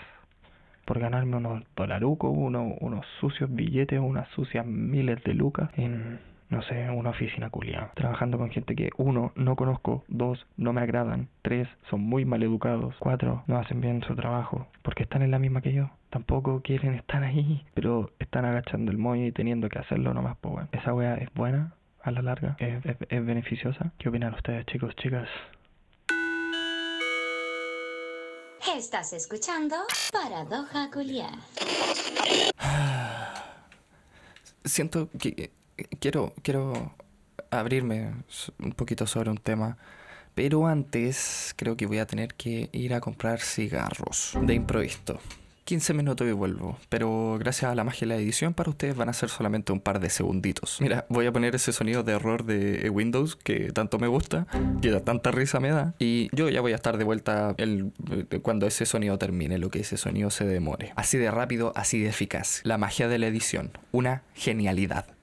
C: por ganarme unos dolarucos, unos, unos sucios billetes, unas sucias miles de lucas en no sé, una oficina culiada, trabajando con gente que, uno, no conozco, dos, no me agradan, tres, son muy mal educados, cuatro, no hacen bien su trabajo, porque están en la misma que yo, tampoco quieren estar ahí, pero están agachando el moño y teniendo que hacerlo nomás, pues bueno. Esa wea es buena, a la larga, es, es beneficiosa. ¿Qué opinan ustedes, chicos, chicas?
A: Estás escuchando Paradoja Culiar.
B: Siento que quiero, quiero abrirme un poquito sobre un tema. Pero antes creo que voy a tener que ir a comprar cigarros de improviso. 15 minutos y vuelvo, pero gracias a la magia de la edición para ustedes van a ser solamente un par de segunditos. Mira, voy a poner ese sonido de error de Windows que tanto me gusta, que tanta risa me da, y yo ya voy a estar de vuelta el, cuando ese sonido termine, lo que ese sonido se demore. Así de rápido, así de eficaz. La magia de la edición, una genialidad.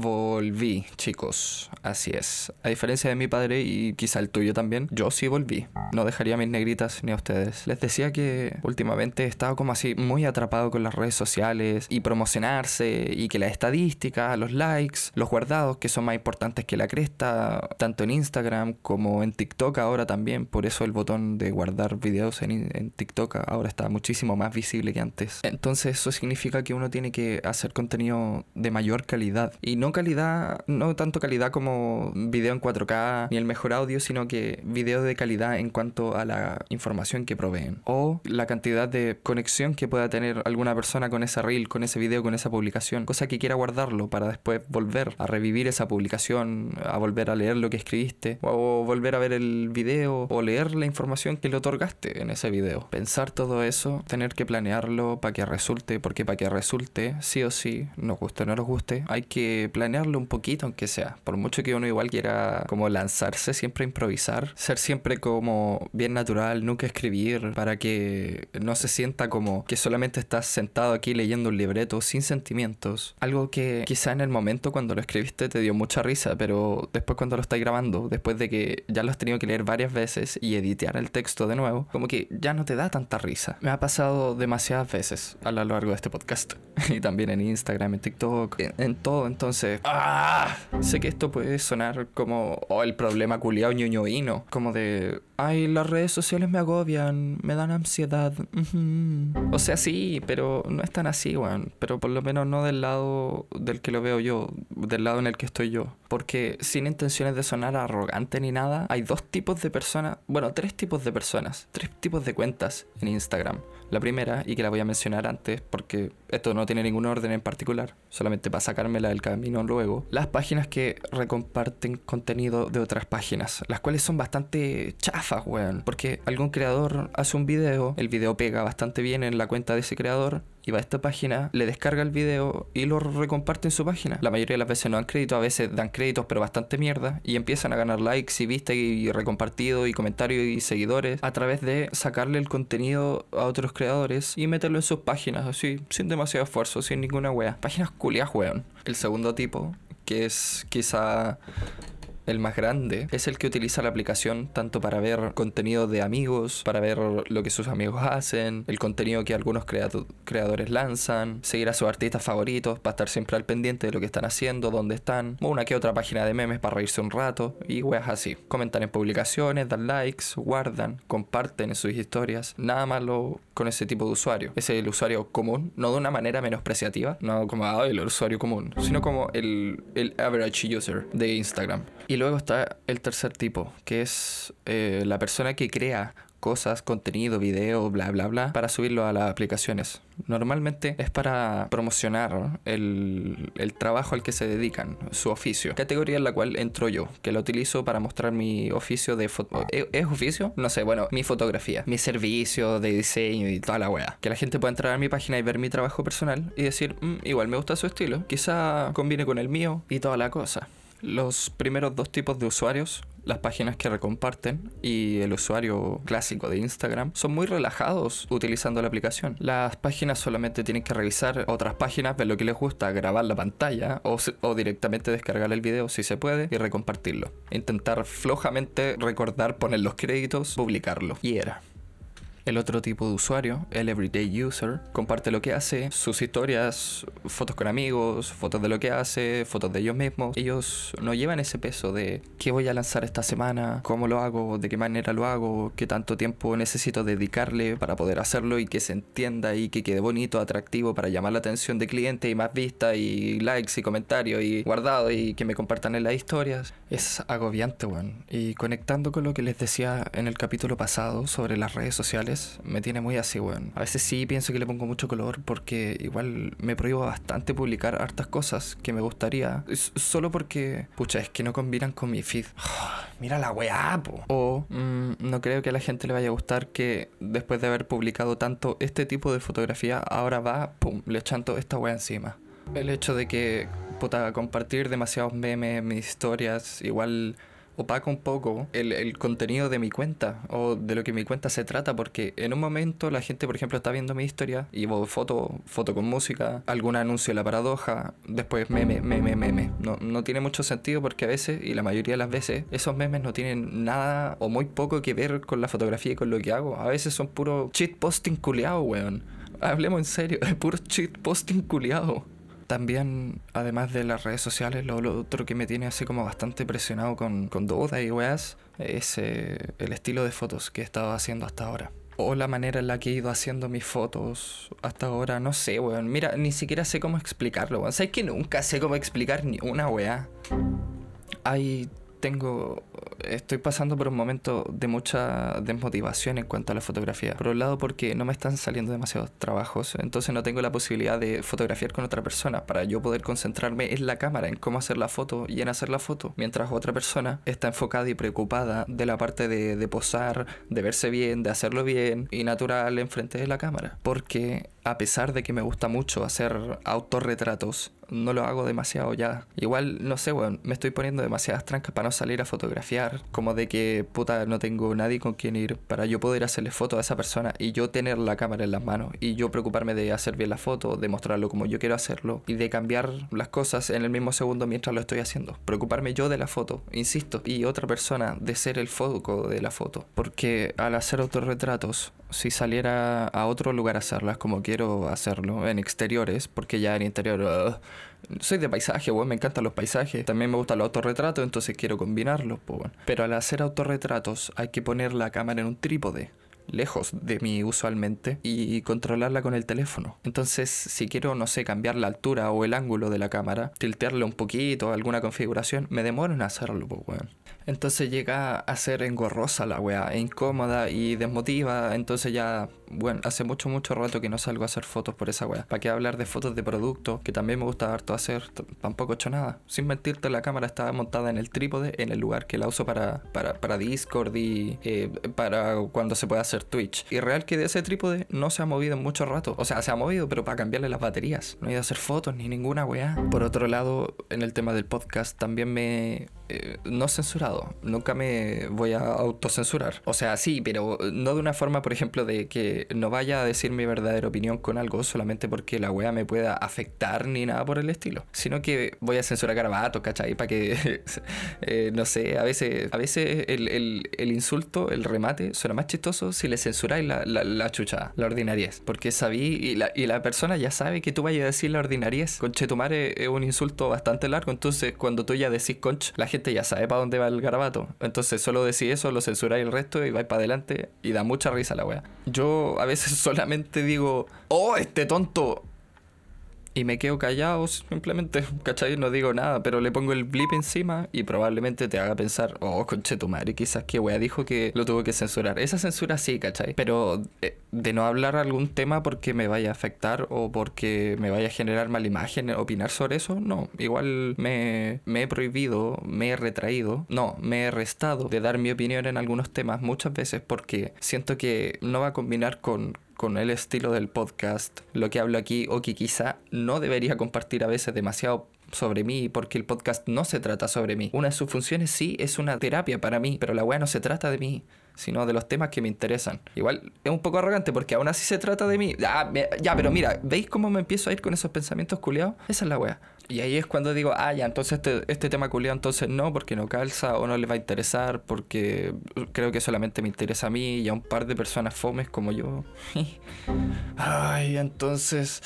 B: Volví, chicos. Así es. A diferencia de mi padre y quizá el tuyo también, yo sí volví. No dejaría a mis negritas ni a ustedes. Les decía que últimamente he estado como así muy atrapado con las redes sociales y promocionarse y que la estadística, los likes, los guardados que son más importantes que la cresta, tanto en Instagram como en TikTok ahora también. Por eso el botón de guardar videos en, en TikTok ahora está muchísimo más visible que antes. Entonces eso significa que uno tiene que hacer contenido de mayor calidad y no no calidad, no tanto calidad como video en 4K ni el mejor audio, sino que video de calidad en cuanto a la información que proveen o la cantidad de conexión que pueda tener alguna persona con esa reel, con ese video, con esa publicación, cosa que quiera guardarlo para después volver a revivir esa publicación, a volver a leer lo que escribiste o volver a ver el video o leer la información que le otorgaste en ese video. Pensar todo eso, tener que planearlo para que resulte, porque para que resulte, sí o sí, nos guste o no nos guste, hay que planearlo un poquito aunque sea, por mucho que uno igual quiera como lanzarse, siempre improvisar, ser siempre como bien natural, nunca escribir para que no se sienta como que solamente estás sentado aquí leyendo un libreto sin sentimientos. Algo que quizá en el momento cuando lo escribiste te dio mucha risa, pero después cuando lo estás grabando, después de que ya lo has tenido que leer varias veces y editar el texto de nuevo, como que ya no te da tanta risa. Me ha pasado demasiadas veces a lo largo de este podcast. y también en Instagram, en TikTok, en, todo. Entonces, ¡ah! sé que esto puede sonar como oh, el problema culiao ñoñoíno. Como de, ay, las redes sociales me agobian, me dan ansiedad. O sea, sí, pero no es tan así, weón. Pero por lo menos no del lado del que lo veo yo, del lado en el que estoy yo. Porque sin intenciones de sonar arrogante ni nada, hay dos tipos de personas, bueno, tres tipos de personas, tres tipos de cuentas en Instagram. La primera, y que la voy a mencionar antes porque esto no tiene ningún orden en particular, solamente para sacármela del camino luego, las páginas que recomparten contenido de otras páginas, las cuales son bastante chafas, weón, porque algún creador hace un video, el video pega bastante bien en la cuenta de ese creador, y va a esta página, le descarga el video y lo recomparte en su página. La mayoría de las veces no dan crédito, a veces dan créditos, pero bastante mierda. Y empiezan a ganar likes y vistas y recompartido y comentarios y seguidores a través de sacarle el contenido a otros creadores y meterlo en sus páginas, así, sin demasiado esfuerzo, sin ninguna wea. Páginas culias, weón. El segundo tipo, que es quizá el más grande, es el que utiliza la aplicación tanto para ver contenido de amigos, para ver lo que sus amigos hacen, el contenido que algunos creadores lanzan, seguir a sus artistas favoritos para estar siempre al pendiente de lo que están haciendo, dónde están, una que otra página de memes para reírse un rato y weas así. Comentan en publicaciones, dan likes, guardan, comparten en sus historias. Nada malo con ese tipo de usuario. Es el usuario común, no de una manera menospreciativa, no como el usuario común, sino como el average user de Instagram. Y luego está el tercer tipo, que es eh, la persona que crea cosas, contenido, video, bla, bla, bla, para subirlo a las aplicaciones. Normalmente es para promocionar el, el, trabajo al que se dedican, su oficio. Categoría en la cual entro yo, que lo utilizo para mostrar mi oficio de foto. ¿Es, oficio? No sé, bueno, mi fotografía, mi servicio de diseño y toda la wea. Que la gente pueda entrar a mi página y ver mi trabajo personal y decir, mm, igual me gusta su estilo, quizá combine con el mío y toda la cosa los primeros dos tipos de usuarios, las páginas que recomparten y el usuario clásico de Instagram, son muy relajados utilizando la aplicación. Las páginas solamente tienen que revisar otras páginas, ver lo que les gusta, grabar la pantalla o, directamente descargar el video si se puede y recompartirlo. Intentar flojamente recordar poner los créditos, publicarlo. Y era. El otro tipo de usuario, el everyday user, comparte lo que hace, sus historias, fotos con amigos, fotos de lo que hace, fotos de ellos mismos. Ellos no llevan ese peso de qué voy a lanzar esta semana, cómo lo hago, de qué manera lo hago, qué tanto tiempo necesito dedicarle para poder hacerlo y que se entienda y que quede bonito, atractivo para llamar la atención de cliente y más vista y likes y comentarios y guardado y que me compartan en las historias. Es agobiante, weón. Y conectando con lo que les decía en el capítulo pasado sobre las redes sociales, me tiene muy así, weón. A veces sí pienso que le pongo mucho color porque igual me prohíbo bastante publicar hartas cosas que me gustaría. Solo porque, pucha, es que no combinan con mi feed. Mira la weá, po. O mm, no creo que a la gente le vaya a gustar que después de haber publicado tanto este tipo de fotografía, ahora va, pum, le echanto esta weá encima. El hecho de que, puta, compartir demasiados memes, mis historias, igual opaca un poco el, contenido de mi cuenta o de lo que mi cuenta se trata porque en un momento la gente por ejemplo está viendo mi historia y foto, foto con música, algún anuncio de la paradoja, después meme, meme, meme. No, no tiene mucho sentido porque a veces y la mayoría de las veces esos memes no tienen nada o muy poco que ver con la fotografía y con lo que hago. A veces son puro cheat posting culiado, weón. Hablemos en serio, es puro cheat posting culiado. También, además de las redes sociales, lo, otro que me tiene así como bastante presionado con, con dudas y weas es eh, el estilo de fotos que he estado haciendo hasta ahora. o la manera en la que he ido haciendo mis fotos hasta ahora, no sé, weón. Mira, ni siquiera sé cómo explicarlo, weón. ¿Sabes que nunca sé cómo explicar ni una weá? Hay tengo, estoy pasando por un momento de mucha desmotivación en cuanto a la fotografía. Por un lado porque no me están saliendo demasiados trabajos, entonces no tengo la posibilidad de fotografiar con otra persona para yo poder concentrarme en la cámara, en cómo hacer la foto y en hacer la foto, mientras otra persona está enfocada y preocupada de la parte de, posar, de verse bien, de hacerlo bien y natural enfrente de la cámara. Porque a pesar de que me gusta mucho hacer autorretratos, no lo hago demasiado ya. Igual, no sé, weón, me estoy poniendo demasiadas trancas para no salir a fotografiar. Como de que, puta, no tengo nadie con quien ir para yo poder hacerle foto a esa persona y yo tener la cámara en las manos y yo preocuparme de hacer bien la foto, de mostrarlo como yo quiero hacerlo y de cambiar las cosas en el mismo segundo mientras lo estoy haciendo. Preocuparme yo de la foto, insisto, y otra persona de ser el foco de la foto. Porque al hacer autorretratos, si saliera a otro lugar a hacerlas como quiero hacerlo, en exteriores, porque ya en interior soy de paisaje, weón, me encantan los paisajes. También me gustan los autorretratos, entonces quiero combinarlos, pues bueno. Pero al hacer autorretratos hay que poner la cámara en un trípode lejos de mí usualmente y controlarla con el teléfono. Entonces, si quiero, no sé, cambiar la altura o el ángulo de la cámara, tiltearle un poquito, alguna configuración, me demoro en hacerlo, pues, weón. Entonces llega a ser engorrosa la weá, e incómoda y desmotiva. Entonces ya, bueno, hace mucho, mucho rato que no salgo a hacer fotos por esa weá. ¿Para qué hablar de fotos de producto? Que también me gusta harto hacer. Tampoco he hecho nada. Sin mentirte, la cámara estaba montada en el trípode, en el lugar que la uso para, para, para Discord y eh, para cuando se puede hacer Twitch. Y real que de ese trípode no se ha movido en mucho rato. O sea, se ha movido, pero para cambiarle las baterías. No he ido a hacer fotos ni ninguna weá. Por otro lado, en el tema del podcast también me... Eh, no censurado. Nunca me voy a autocensurar. O sea, sí, pero no de una forma, por ejemplo, de que no vaya a decir mi verdadera opinión con algo solamente porque la weá me pueda afectar ni nada por el estilo. Sino que voy a censurar garabatos, ¿cachai? Para que, eh, no sé, a veces, a veces el, el, insulto, el remate, suena más chistoso si le censuráis la, la, la chucha, la ordinariez. Porque sabí, y la, y la persona ya sabe que tú vayas a decir la ordinariez. Es un insulto bastante largo, entonces cuando tú ya decís conch, la gente ya sabe para dónde va el garabato. Entonces solo decís eso, lo censuráis el resto y vais para adelante y da mucha risa la wea. Yo a veces solamente digo, oh, este tonto. Y me quedo callado simplemente, ¿cachai? No digo nada, pero le pongo el blip encima y probablemente te haga pensar, oh, conche tu madre, quizás que wea dijo que lo tuvo que censurar. Esa censura sí, ¿cachai? Pero eh, de no hablar algún tema porque me vaya a afectar o porque me vaya a generar mala imagen, opinar sobre eso, no. Igual me, me he prohibido, me he retraído, no, me he restado de dar mi opinión en algunos temas muchas veces porque siento que no va a combinar con con el estilo del podcast, lo que hablo aquí, o que quizá no debería compartir a veces demasiado sobre mí, porque el podcast no se trata sobre mí. Una de sus funciones sí es una terapia para mí, pero la weá no se trata de mí, sino de los temas que me interesan. Igual es un poco arrogante porque aún así se trata de mí. Ya, ya pero mira, ¿veis cómo me empiezo a ir con esos pensamientos culiados? Esa es la weá. Y ahí es cuando digo, ah, ya, entonces este, este tema culiado entonces no, porque no calza o no le va a interesar, porque creo que solamente me interesa a mí y a un par de personas fomes como yo. Ay, entonces...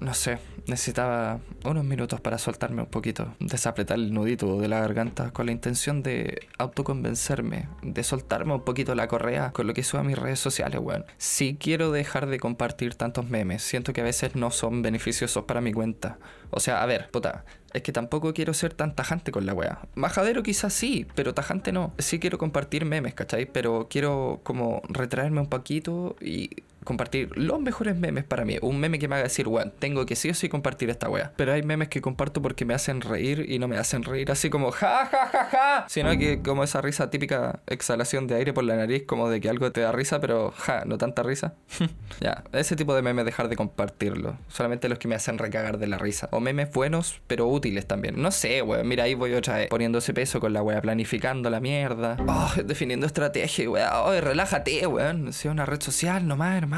B: No sé, necesitaba unos minutos para soltarme un poquito, desapretar el nudito de la garganta con la intención de autoconvencerme, de soltarme un poquito la correa con lo que subo a mis redes sociales, weón. Si quiero dejar de compartir tantos memes, siento que a veces no son beneficiosos para mi cuenta. O sea, a ver, puta, es que tampoco quiero ser tan tajante con la wea. Majadero quizás sí, pero tajante no. Sí quiero compartir memes, ¿cachai? Pero quiero como retraerme un poquito y compartir los mejores memes para mí. Un meme que me haga decir, weón, tengo que sí o sí compartir esta wea. Pero hay memes que comparto porque me hacen reír y no me hacen reír así como ja ja ja ja. Sino que como esa risa típica exhalación de aire por la nariz, como de que algo te da risa, pero ja, no tanta risa. ya, ese tipo de memes dejar de compartirlo. Solamente los que me hacen recagar de la risa. O memes buenos, pero útiles también. No sé, weón. Mira, ahí voy otra vez poniendo ese peso con la wea, planificando la mierda. Oh, definiendo estrategia, weón. Oh, relájate, weón. Sea una red social nomás, hermano.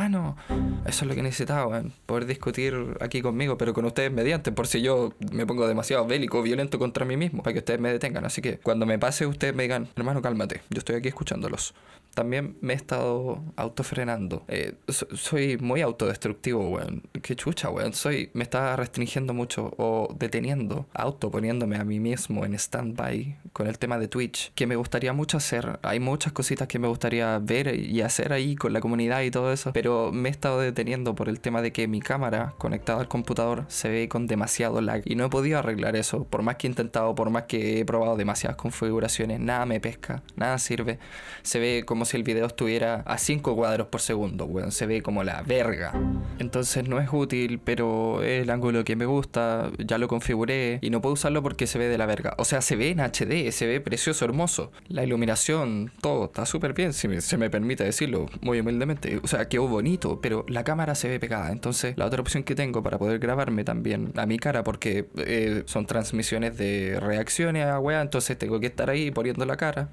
B: Eso es lo que necesitaba. Poder discutir aquí conmigo, pero con ustedes mediante, por si yo me pongo demasiado bélico, violento contra mí mismo, para que ustedes me detengan. Así que cuando me pase, ustedes me digan, hermano, cálmate. Yo estoy aquí escuchándolos. También me he estado autofrenando. Eh, so- soy muy autodestructivo, weón. qué chucha, weón. Soy, me está restringiendo mucho o deteniendo, autoponiéndome a mí mismo en stand-by con el tema de Twitch, que me gustaría mucho hacer. Hay muchas cositas que me gustaría ver y hacer ahí con la comunidad y todo eso, pero me he estado deteniendo por el tema de que mi cámara conectada al computador se ve con demasiado lag y no he podido arreglar eso. Por más que he intentado, por más que he probado demasiadas configuraciones, nada me pesca, nada sirve. Se ve como si el video estuviera a 5 cuadros por segundo, weón. Se ve como la verga. Entonces no es útil, pero es el ángulo que me gusta, ya lo configuré y no puedo usarlo porque se ve de la verga. O sea, se ve en HD, se ve precioso, hermoso. La iluminación, todo está súper bien, si se me permite decirlo, muy humildemente. O sea, quedó bonito, pero la cámara se ve pegada. Entonces, la otra opción que tengo para poder grabarme también a mi cara, porque eh, son transmisiones de reacciones a weá, entonces tengo que estar ahí poniendo la cara.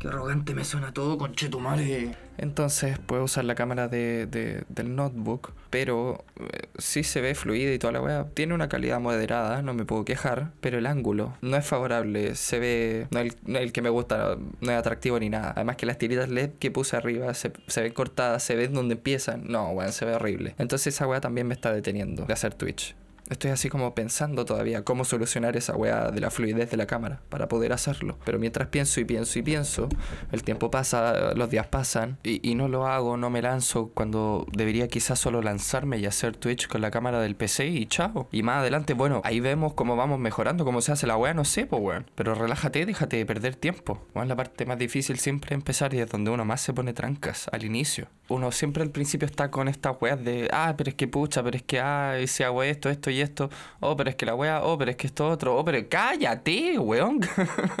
B: Qué arrogante me suena todo, conchetumare. Entonces puedo usar la cámara de, del notebook, pero eh, sí se ve fluida y toda la weá. Tiene una calidad moderada, no me puedo quejar, pero el ángulo no es favorable. Se ve, no es el, que me gusta, no es atractivo ni nada. Además que las tiritas LED que puse arriba se, se ven cortadas, se ven donde empiezan. No, weón, se ve horrible. Entonces esa weá también me está deteniendo de hacer Twitch. Estoy así como pensando todavía cómo solucionar esa weá de la fluidez de la cámara para poder hacerlo. Pero mientras pienso y pienso y pienso, el tiempo pasa, los días pasan y, y, no lo hago, no me lanzo cuando debería quizás solo lanzarme y hacer Twitch con la cámara del PC y chao. Y más adelante, bueno, ahí vemos cómo vamos mejorando, cómo se hace la weá, no sé, pues weón. Pero relájate, déjate de perder tiempo. Bueno, la parte más difícil siempre empezar y es donde uno más se pone trancas, al inicio. Uno siempre al principio está con estas weas de, ah, pero es que pucha, pero es que, ah, si hago esto, esto y esto, oh, pero es que la wea, oh, pero es que esto otro, oh, pero cállate, weón.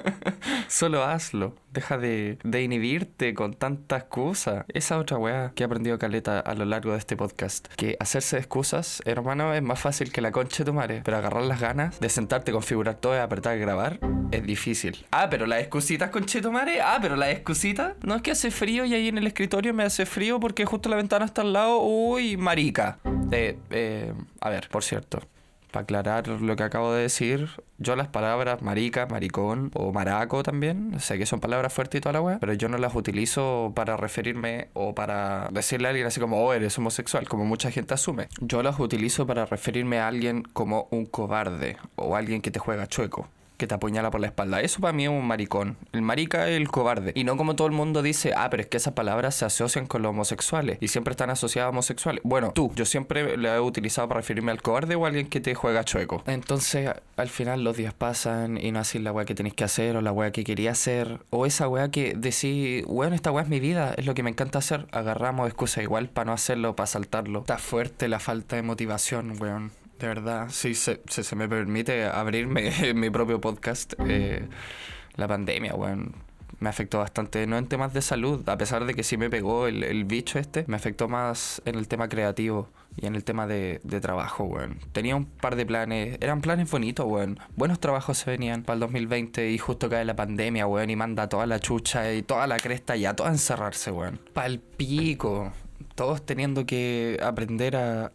B: Solo hazlo. Deja de, de, inhibirte con tantas excusas. Esa otra weá que he aprendido Caleta a lo largo de este podcast. Que hacerse excusas, hermano, es más fácil que la concha de tu madre. Pero agarrar las ganas de sentarte, configurar todo y apretar grabar es difícil. Ah, pero las excusitas, concha tu madre. Ah, pero las excusitas. No es que hace frío y ahí en el escritorio me hace frío porque justo la ventana está al lado. Uy, marica. Eh, eh, a ver, por cierto para aclarar lo que acabo de decir, yo las palabras marica, maricón o maraco también, sé que son palabras fuertes y toda la weá, pero yo no las utilizo para referirme o para decirle a alguien así como, oh, eres homosexual, como mucha gente asume. Yo las utilizo para referirme a alguien como un cobarde o alguien que te juega chueco que te apuñala por la espalda. Eso para mí es un maricón. El marica es el cobarde. Y no como todo el mundo dice, ah, pero es que esas palabras se asocian con los homosexuales y siempre están asociadas a homosexuales. Bueno, tú, yo siempre lo he utilizado para referirme al cobarde o a alguien que te juega chueco. Entonces, al final los días pasan y no haces la weá que tenéis que hacer o la weá que quería hacer o esa weá que decís, bueno, esta weá es mi vida, es lo que me encanta hacer. Agarramos excusa igual para no hacerlo, para saltarlo. Está fuerte la falta de motivación, weón. De verdad, si se, se, me permite abrirme mi propio podcast, eh, la pandemia, weón, me afectó bastante, no en temas de salud, a pesar de que sí me pegó el, el bicho este, me afectó más en el tema creativo y en el tema de, de trabajo, weón. Tenía un par de planes, eran planes bonitos, weón. Buenos trabajos se venían para el 2020 y justo cae la pandemia, weón, y manda toda la chucha y toda la cresta y a toda encerrarse, weón. Pa'l pico todos teniendo que aprender a,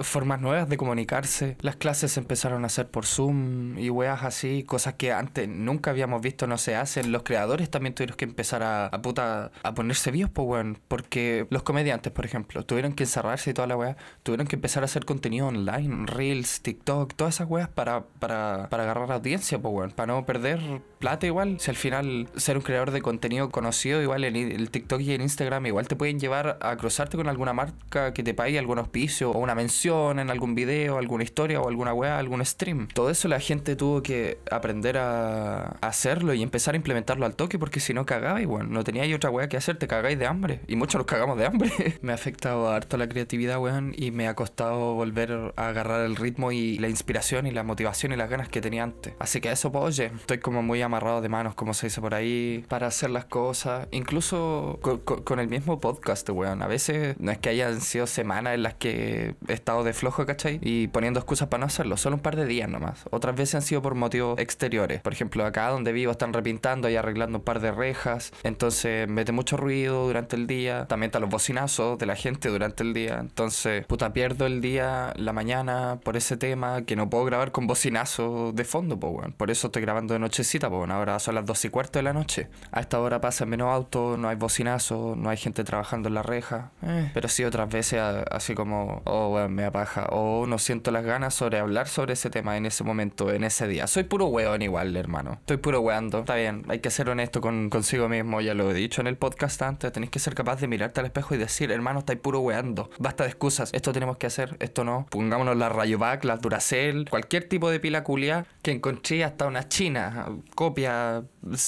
B: formas nuevas de comunicarse. Las clases se empezaron a hacer por Zoom y weas así, cosas que antes nunca habíamos visto no se hacen. Los creadores también tuvieron que empezar a, a puta a ponerse vivos, pues weón. Porque los comediantes, por ejemplo, tuvieron que encerrarse y toda la wea, tuvieron que empezar a hacer contenido online, Reels, TikTok, todas esas weas para, para, para agarrar audiencia, pues weón. Para no perder plata igual. Si al final ser un creador de contenido conocido, igual en el TikTok y en Instagram, igual te pueden llevar a cruzarte con alguna marca que te pague algún auspicio o una mención en algún video, alguna historia o alguna weá, algún stream. Todo eso la gente tuvo que aprender a hacerlo y empezar a implementarlo al toque porque si no cagaba y bueno, no teníais otra weá que hacer, te cagáis de hambre. Y muchos nos cagamos de hambre. me ha afectado harto la creatividad, weón, y me ha costado volver a agarrar el ritmo y la inspiración y la motivación y las ganas que tenía antes. Así que eso, pues, oye, estoy como muy amarrado de manos, como se dice por ahí, para hacer las cosas. Incluso con, con el mismo podcast, weón. A veces no es que hayan sido semanas en las que he estado de flojo, ¿cachai? Y poniendo excusas para no hacerlo, solo un par de días nomás. Otras veces han sido por motivos exteriores. Por ejemplo, acá donde vivo están repintando y arreglando un par de rejas, entonces mete mucho ruido durante el día. También están los bocinazos de la gente durante el día. Entonces, puta, pierdo el día, la mañana por ese tema que no puedo grabar con bocinazo de fondo, pues, bueno. Por eso estoy grabando de nochecita, pues, bueno. Ahora son las dos y cuarto de la noche. A esta hora pasa menos auto, no hay bocinazo, no hay gente trabajando en la reja. Eh, pero sí otras veces así como, oh, weón, me apaja. O no siento las ganas sobre hablar sobre ese tema en ese momento, en ese día. Soy puro weón igual, hermano. Estoy puro weando. Está bien, hay que ser honesto con, consigo mismo. Ya lo he dicho en el podcast antes. Tenéis que ser capaz de mirarte al espejo y decir, hermano, estáis puro weando. Basta de excusas. Esto tenemos que hacer, esto no. Pongámonos la Rayovac, la Duracell, cualquier tipo de pila culia que encontré hasta una china. Copia,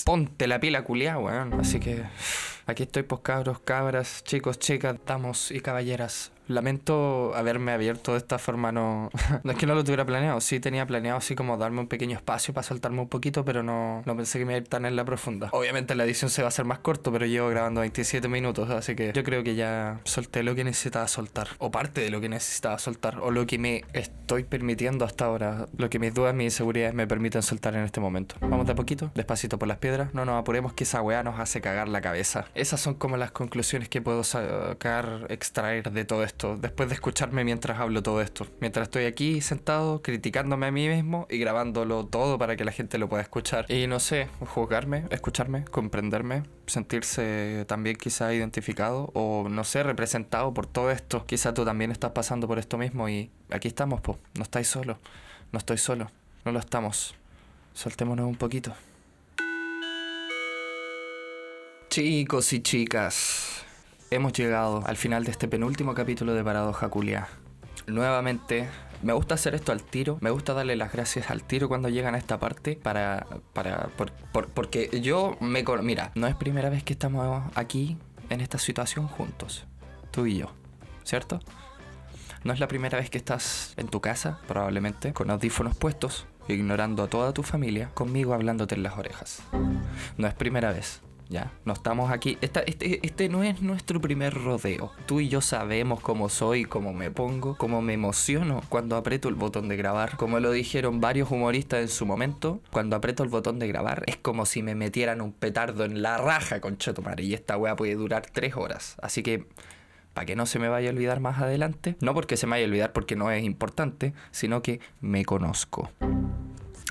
B: ponte la pila culia, weón. Así que aquí estoy, pues cabros, cabras, chicos, chicas, damos y caballeras. Lamento haberme abierto de esta forma, no, no es que no lo tuviera planeado, sí tenía planeado así como darme un pequeño espacio para soltarme un poquito, pero no, no pensé que me iba a ir tan en la profunda. Obviamente la edición se va a hacer más corto, pero llevo grabando 27 minutos, así que yo creo que ya solté lo que necesitaba soltar, o parte de lo que necesitaba soltar, o lo que me estoy permitiendo hasta ahora, lo que mis dudas, mis inseguridades me permiten soltar en este momento. Vamos de a poquito, despacito por las piedras, no nos apuremos que esa weá nos hace cagar la cabeza. Esas son como las conclusiones que puedo sacar, extraer de todo esto, después de escucharme mientras hablo todo esto. Mientras estoy aquí sentado, criticándome a mí mismo y grabándolo todo para que la gente lo pueda escuchar. Y no sé, juzgarme, escucharme, comprenderme, sentirse también quizá identificado o no sé, representado por todo esto. Quizá tú también estás pasando por esto mismo y aquí estamos, po. No estáis solo. No estoy solo. No lo estamos. Soltémonos un poquito. Chicos y chicas, hemos llegado al final de este penúltimo capítulo de Paradoja Culia. Nuevamente, me gusta hacer esto al tiro, me gusta darle las gracias al tiro cuando llegan a esta parte para, para, por- por- porque yo me, mira, no es primera vez que estamos aquí en esta situación juntos, tú y yo, ¿cierto? No es la primera vez que estás en tu casa, probablemente, con audífonos puestos, ignorando a toda tu familia, conmigo hablándote en las orejas. No es primera vez. Ya, no estamos aquí. Este, este no es nuestro primer rodeo. Tú y yo sabemos cómo soy, cómo me pongo, cómo me emociono cuando aprieto el botón de grabar. Como lo dijeron varios humoristas en su momento, cuando aprieto el botón de grabar es como si me metieran un petardo en la raja, conchetumare. Y esta wea puede durar tres horas. Así que para que no se me vaya a olvidar más adelante. No porque se me vaya a olvidar porque no es importante, sino que me conozco.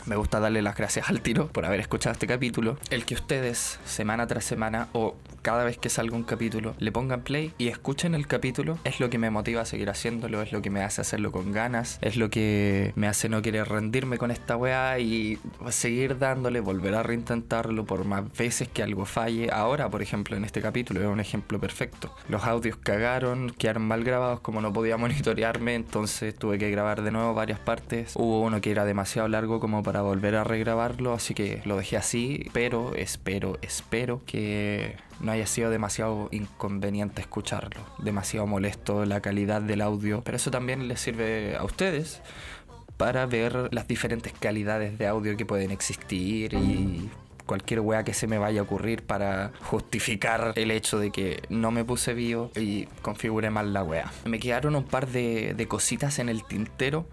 B: Me gusta darle las gracias al tiro por haber escuchado este capítulo. El que ustedes, semana tras semana o cada vez que salga un capítulo, le pongan play y escuchen el capítulo es lo que me motiva a seguir haciéndolo, es lo que me hace hacerlo con ganas, es lo que me hace no querer rendirme con esta weá y seguir dándole, volver a reintentarlo por más veces que algo falle. Ahora, por ejemplo, en este capítulo es un ejemplo perfecto. Los audios cagaron, quedaron mal grabados, como no podía monitorearme, entonces tuve que grabar de nuevo varias partes. Hubo uno que era demasiado largo como para volver a regrabarlo, así que lo dejé así, pero espero, espero que no haya sido demasiado inconveniente escucharlo, demasiado molesto la calidad del audio, pero eso también les sirve a ustedes para ver las diferentes calidades de audio que pueden existir y cualquier wea que se me vaya a ocurrir para justificar el hecho de que no me puse vivo y configuré mal la wea. Me quedaron un par de, de cositas en el tintero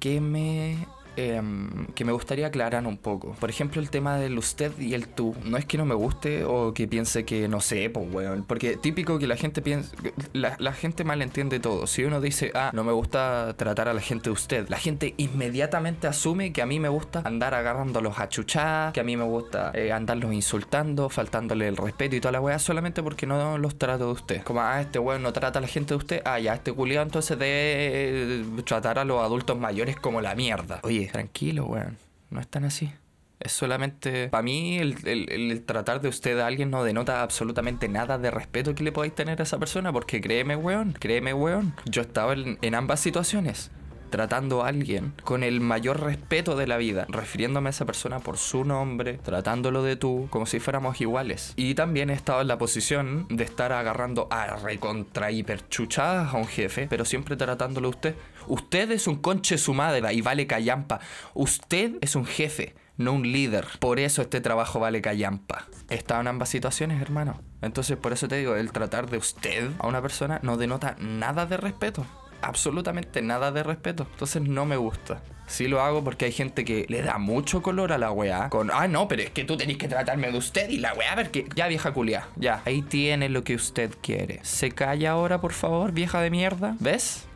B: que me em, que me gustaría aclarar un poco. Por ejemplo, el tema del usted y el tú. No es que no me guste o que piense que no sé, pues weón. Porque típico que la gente piensa. La, la gente malentiende todo. Si uno dice, ah, no me gusta tratar a la gente de usted, la gente inmediatamente asume que a mí me gusta andar agarrándolos a chuchar, que a mí me gusta eh, andarlos insultando, faltándole el respeto y toda la weá solamente porque no los trato de usted. Como, ah, este weón no trata a la gente de usted, ah, ya, este culiado entonces eh, tratar a los adultos mayores como la mierda. Oye, tranquilo, weón. No es tan así. Es solamente, para mí, el, el- tratar de usted a alguien no denota absolutamente nada de respeto que le podáis tener a esa persona, porque créeme, weón, créeme, weón. Yo estaba en, en ambas situaciones, tratando a alguien con el mayor respeto de la vida, refiriéndome a esa persona por su nombre, tratándolo de tú, como si fuéramos iguales. Y también he estado en la posición de estar agarrando a recontra hiperchuchadas a un jefe, pero siempre tratándolo a usted. Usted es un conche su madre y vale callampa. Usted es un jefe no un líder. Por eso este trabajo vale callampa. Estado en ambas situaciones, hermano. Entonces, por eso te digo, el tratar de usted a una persona no denota nada de respeto. Absolutamente nada de respeto. Entonces no me gusta. Sí lo hago porque hay gente que le da mucho color a la weá. Con, ah, no, pero es que tú tenés que tratarme de usted y la weá, porque... Ya, vieja culia, ya. Ahí tiene lo que usted quiere. ¿Se calla ahora, por favor, vieja de mierda? ¿Ves?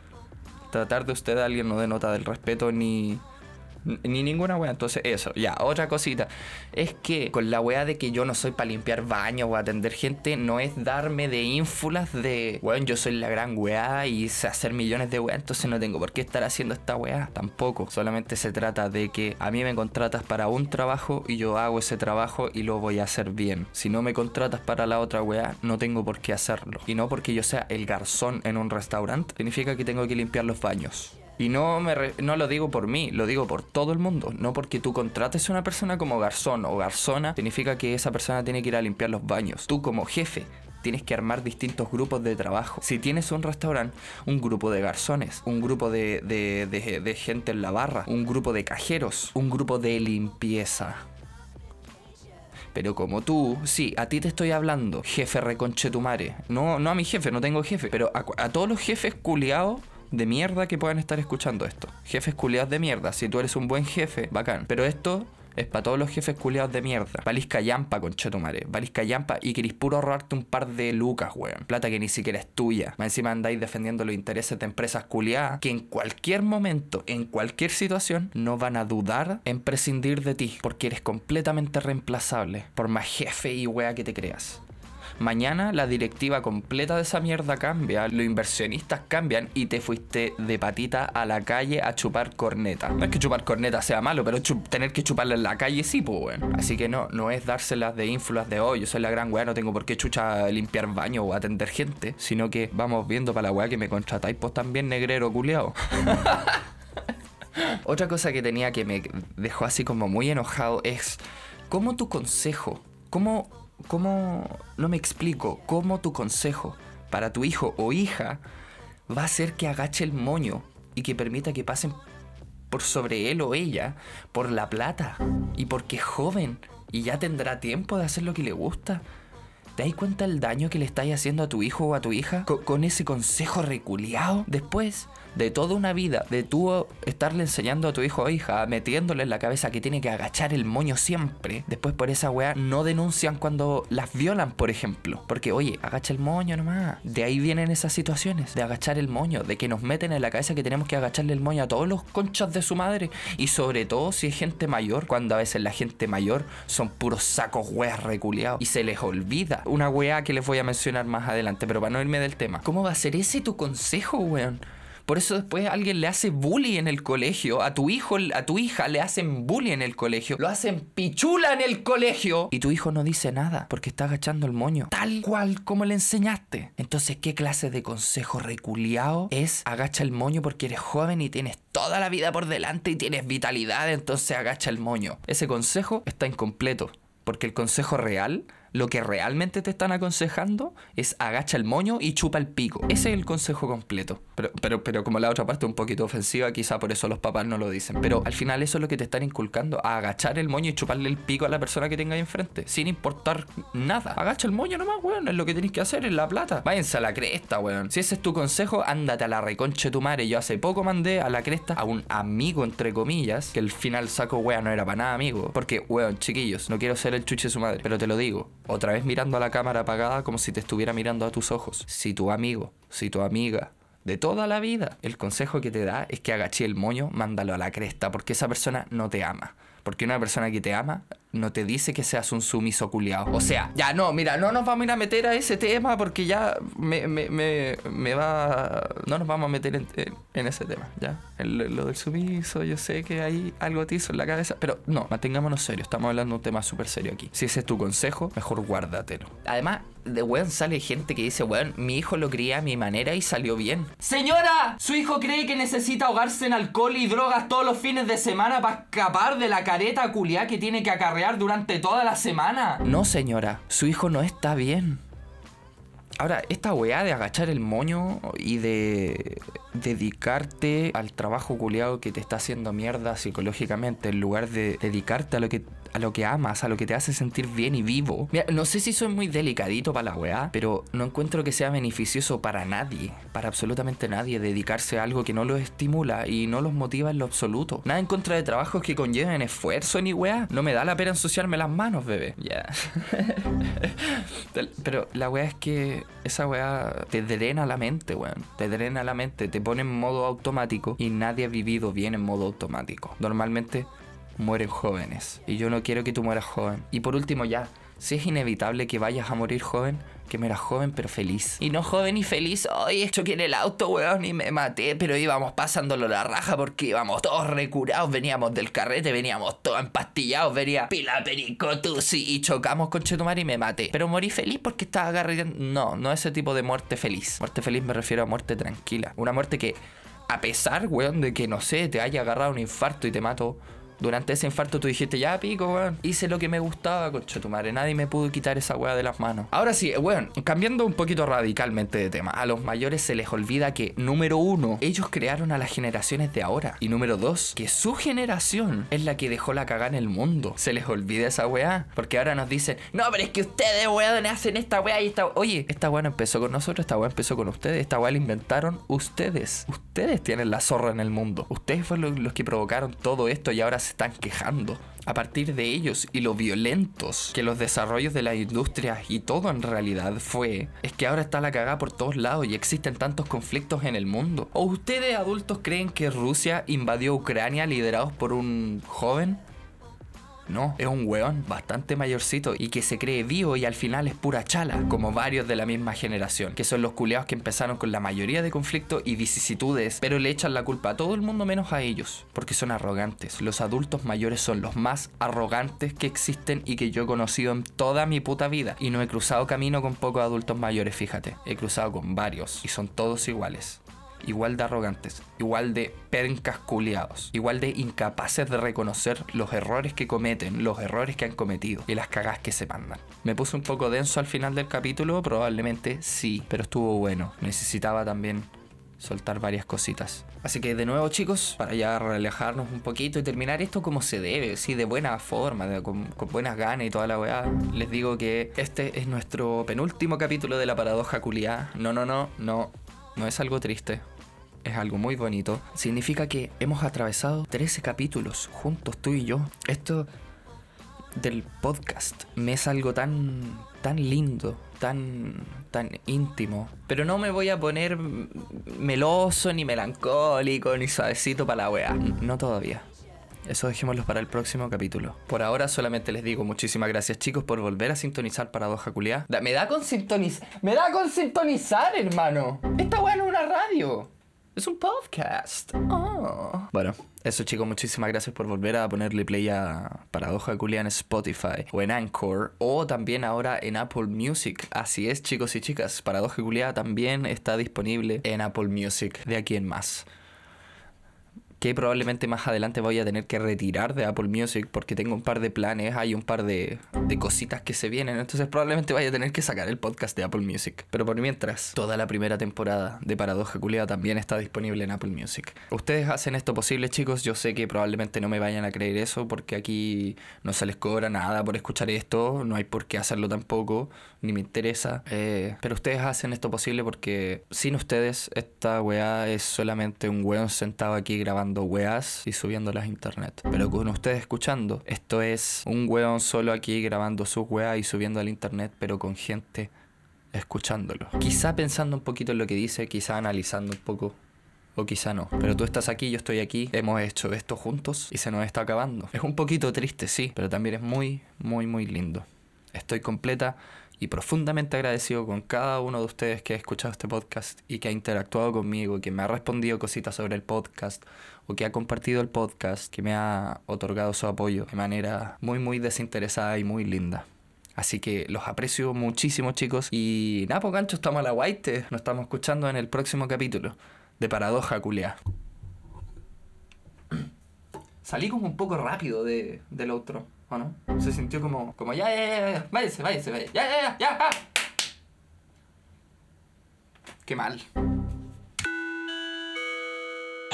B: Tratar de usted a alguien no denota del respeto ni Ni ninguna weá. Entonces, eso, ya. Otra cosita. Es que con la weá de que yo no soy para limpiar baños o atender gente, no es darme de ínfulas de, weón, yo soy la gran weá y sé hacer millones de weá, entonces no tengo por qué estar haciendo esta weá. Tampoco. Solamente se trata de que a mí me contratas para un trabajo y yo hago ese trabajo y lo voy a hacer bien. Si no me contratas para la otra weá, no tengo por qué hacerlo. Y no porque yo sea el garzón en un restaurante, significa que tengo que limpiar los baños. Y no, me no lo digo por mí, lo digo por todo el mundo. No porque tú contrates a una persona como garzón o garzona, significa que esa persona tiene que ir a limpiar los baños. Tú como jefe tienes que armar distintos grupos de trabajo. Si tienes un restaurante, un grupo de garzones, un grupo de, de- gente en la barra, un grupo de cajeros, un grupo de limpieza. Pero como tú, sí, a ti te estoy hablando, jefe reconchetumare. No, no a mi jefe, no tengo jefe. Pero a, a todos los jefes culiados de mierda que puedan estar escuchando esto. Jefes culiados de mierda. Si tú eres un buen jefe, bacán. Pero esto es para todos los jefes culiados de mierda. Valís callampa, conchetumare. Valís callampa y querís puro ahorrarte un par de lucas, weón. Plata que ni siquiera es tuya. Más encima andáis defendiendo los intereses de empresas culiadas que en cualquier momento, en cualquier situación, no van a dudar en prescindir de ti. Porque eres completamente reemplazable. Por más jefe y wea que te creas. Mañana la directiva completa de esa mierda cambia, los inversionistas cambian y te fuiste de patita a la calle a chupar corneta. No es que chupar corneta sea malo, pero tener que chuparla en la calle sí, pues bueno. Así que no, no es dárselas de ínfulas de hoy, yo soy la gran weá, no tengo por qué chucha limpiar baño o atender gente, sino que vamos viendo para la weá que me contratáis, pues también negrero culiao. Otra cosa que tenía que me dejó así como muy enojado es cómo tu consejo, cómo, cómo, no me explico, cómo tu consejo para tu hijo o hija va a hacer que agache el moño y que permita que pasen por sobre él o ella por la plata y porque es joven y ya tendrá tiempo de hacer lo que le gusta. ¿Te das cuenta el daño que le estáis haciendo a tu hijo o a tu hija Co- con ese consejo reculeado? Después de toda una vida de tú estarle enseñando a tu hijo o hija, metiéndole en la cabeza que tiene que agachar el moño siempre, después por esa weá no denuncian cuando las violan, por ejemplo. Porque, oye, agacha el moño nomás. De ahí vienen esas situaciones, de agachar el moño, de que nos meten en la cabeza que tenemos que agacharle el moño a todos los conchas de su madre. Y sobre todo si es gente mayor, cuando a veces la gente mayor son puros sacos weas reculeados. Y se les olvida una wea que les voy a mencionar más adelante, pero para no irme del tema. ¿Cómo va a ser ese tu consejo, weón? Por eso después alguien le hace bullying en el colegio, a tu hijo, a tu hija le hacen bullying en el colegio, lo hacen pichula en el colegio y tu hijo no dice nada porque está agachando el moño, tal cual como le enseñaste. Entonces, ¿qué clase de consejo reculiao es agacha el moño porque eres joven y tienes toda la vida por delante y tienes vitalidad, entonces agacha el moño? Ese consejo está incompleto. Porque el consejo real, lo que realmente te están aconsejando, es agacha el moño y chupa el pico. Ese es el consejo completo. Pero, pero, pero como la otra parte es un poquito ofensiva, quizá por eso los papás no lo dicen. Pero al final eso es lo que te están inculcando, agachar el moño y chuparle el pico a la persona que tenga ahí enfrente, sin importar nada. Agacha el moño nomás, weón, es lo que tenéis que hacer, es la plata. Váyanse a la cresta, weón. Si ese es tu consejo, ándate a la reconche tu madre. Yo hace poco mandé a la cresta a un amigo, entre comillas, que el final saco, weón, no era para nada amigo. Porque, weón, chiquillos, no quiero ser el chuche de su madre, pero te lo digo. Otra vez mirando a la cámara apagada como si te estuviera mirando a tus ojos. Si tu amigo, si tu amiga, de toda la vida, el consejo que te da es que agaché el moño, mándalo a la cresta, porque esa persona no te ama. Porque una persona que te ama no te dice que seas un sumiso culiao. O sea, ya no, mira, no nos vamos a ir a meter a ese tema porque ya me, me, me, me va. No nos vamos a meter en, en- ese tema, ¿ya? Lo del sumiso, yo sé que hay algo tizo en la cabeza, pero no, mantengámonos serios. Estamos hablando de un tema súper serio aquí. Si ese es tu consejo, mejor guárdatelo. Además, de weón sale gente que dice, weón, mi hijo lo cría a mi manera y salió bien. Señora, su hijo cree que necesita ahogarse en alcohol y drogas todos los fines de semana para escapar de la careta culiá que tiene que acarrear durante toda la semana. No, señora, su hijo no está bien. Ahora, esta weá de agachar el moño y de dedicarte al trabajo culiado que te está haciendo mierda psicológicamente en lugar de dedicarte a lo que a lo que amas, a lo que te hace sentir bien y vivo. No sé si soy muy delicadito para la weá, pero no encuentro que sea beneficioso para nadie, para absolutamente nadie, dedicarse a algo que no los estimula y no los motiva en lo absoluto. Nada en contra de trabajos que conlleven esfuerzo ni weá. No me da la pena ensuciarme las manos, bebé. Ya. pero la weá es que esa weá te drena la mente, weón. Te drena la mente, te pone en modo automático y nadie ha vivido bien en modo automático. Normalmente mueren jóvenes. Y yo no quiero que tú mueras joven. Y por último ya, si es inevitable que vayas a morir joven, que me era joven pero feliz. Y no joven y feliz, hoy choqué en el auto, weón, y me maté, pero íbamos pasándolo la raja porque íbamos todos recurados, veníamos del carrete, veníamos todos empastillados, venía pila pericotus y chocamos con Chetumar y me maté. Pero morí feliz porque estaba agarrando... No, no ese tipo de muerte feliz. Muerte feliz me refiero a muerte tranquila. Una muerte que, a pesar, weón, de que, no sé, te haya agarrado un infarto y te mato durante ese infarto tú dijiste, ya pico, weón. Hice lo que me gustaba, concha tu madre. Nadie me pudo quitar esa weá de las manos. Ahora sí, weón, cambiando un poquito radicalmente de tema. A los mayores se les olvida que, número uno, ellos crearon a las generaciones de ahora. Y número dos, que su generación es la que dejó la cagada en el mundo. Se les olvida esa weá. Porque ahora nos dicen, no, pero es que ustedes, weón, hacen esta weá y esta. Oye, esta weá no empezó con nosotros, esta weá empezó con ustedes. Esta weá la inventaron ustedes. Ustedes tienen la zorra en el mundo. Ustedes fueron los que provocaron todo esto y ahora se están quejando. A partir de ellos y lo violentos que los desarrollos de la industria y todo en realidad fue, es que ahora está la cagada por todos lados y existen tantos conflictos en el mundo. ¿O ustedes adultos creen que Rusia invadió Ucrania liderados por un joven? No, es un weón bastante mayorcito y que se cree vivo y al final es pura chala, como varios de la misma generación, que son los culeados que empezaron con la mayoría de conflictos y vicisitudes, pero le echan la culpa a todo el mundo menos a ellos, porque son arrogantes. Los adultos mayores son los más arrogantes que existen y que yo he conocido en toda mi puta vida. Y no he cruzado camino con pocos adultos mayores, fíjate. He cruzado con varios y son todos iguales igual de arrogantes, igual de pencas culiados, igual de incapaces de reconocer los errores que cometen, los errores que han cometido y las cagas que se mandan. Me puse un poco denso al final del capítulo, probablemente sí, pero estuvo bueno. Necesitaba también soltar varias cositas. Así que de nuevo chicos, para ya relajarnos un poquito y terminar esto como se debe, sí, de buena forma, con, con, buenas ganas y toda la weá, les digo que este es nuestro penúltimo capítulo de la paradoja culiada. No, no, no, no, no es algo triste, es algo muy bonito. Significa que hemos atravesado 13 capítulos juntos, tú y yo. Esto del podcast me es algo tan, tan lindo, tan, tan íntimo. Pero no me voy a poner meloso, ni melancólico, ni suavecito para la wea. No todavía. Eso dejémoslo para el próximo capítulo. Por ahora solamente les digo muchísimas gracias chicos por volver a sintonizar Paradoja Culiá. Me da con sintonizar. Me da con sintonizar, hermano. Esta weá no es una radio. Es un podcast. Oh. Bueno, eso chicos, muchísimas gracias por volver a ponerle play a Paradoja Culia en Spotify o en Anchor o también ahora en Apple Music. Así es chicos y chicas, Paradoja Culia también está disponible en Apple Music de aquí en más que probablemente más adelante voy a tener que retirar de Apple Music porque tengo un par de planes, hay un par de, de, cositas que se vienen, entonces probablemente vaya a tener que sacar el podcast de Apple Music. Pero por mientras, toda la primera temporada de Paradoja Culeada también está disponible en Apple Music. Ustedes hacen esto posible, chicos, yo sé que probablemente no me vayan a creer eso porque aquí no se les cobra nada por escuchar esto, no hay por qué hacerlo tampoco, ni me interesa, eh, pero ustedes hacen esto posible porque sin ustedes esta weá es solamente un weón sentado aquí grabando weas y subiéndolas a internet. Pero con ustedes escuchando, esto es un weón solo aquí grabando sus weas y subiendo al internet, pero con gente escuchándolo. Quizá pensando un poquito en lo que dice, quizá analizando un poco. O quizá no. Pero tú estás aquí, yo estoy aquí. Hemos hecho esto juntos y se nos está acabando. Es un poquito triste, sí, pero también es muy, muy, muy lindo. Estoy completa y profundamente agradecido con cada uno de ustedes que ha escuchado este podcast y que ha interactuado conmigo, que me ha respondido cositas sobre el podcast o que ha compartido el podcast, que me ha otorgado su apoyo de manera muy muy desinteresada y muy linda. Así que los aprecio muchísimo chicos y nada, pues gancho, estamos a la nos estamos escuchando en el próximo capítulo de Paradoja Culia. Salí como un poco rápido de, del otro. ¿O no? Se sintió como, como ya, ya, ya, ya, váyase, váyase, váyase, ya, ya, ya, ya. Ah. Qué mal.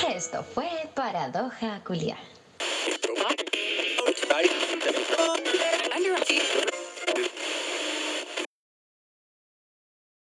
A: Esto fue Paradoja Culiar.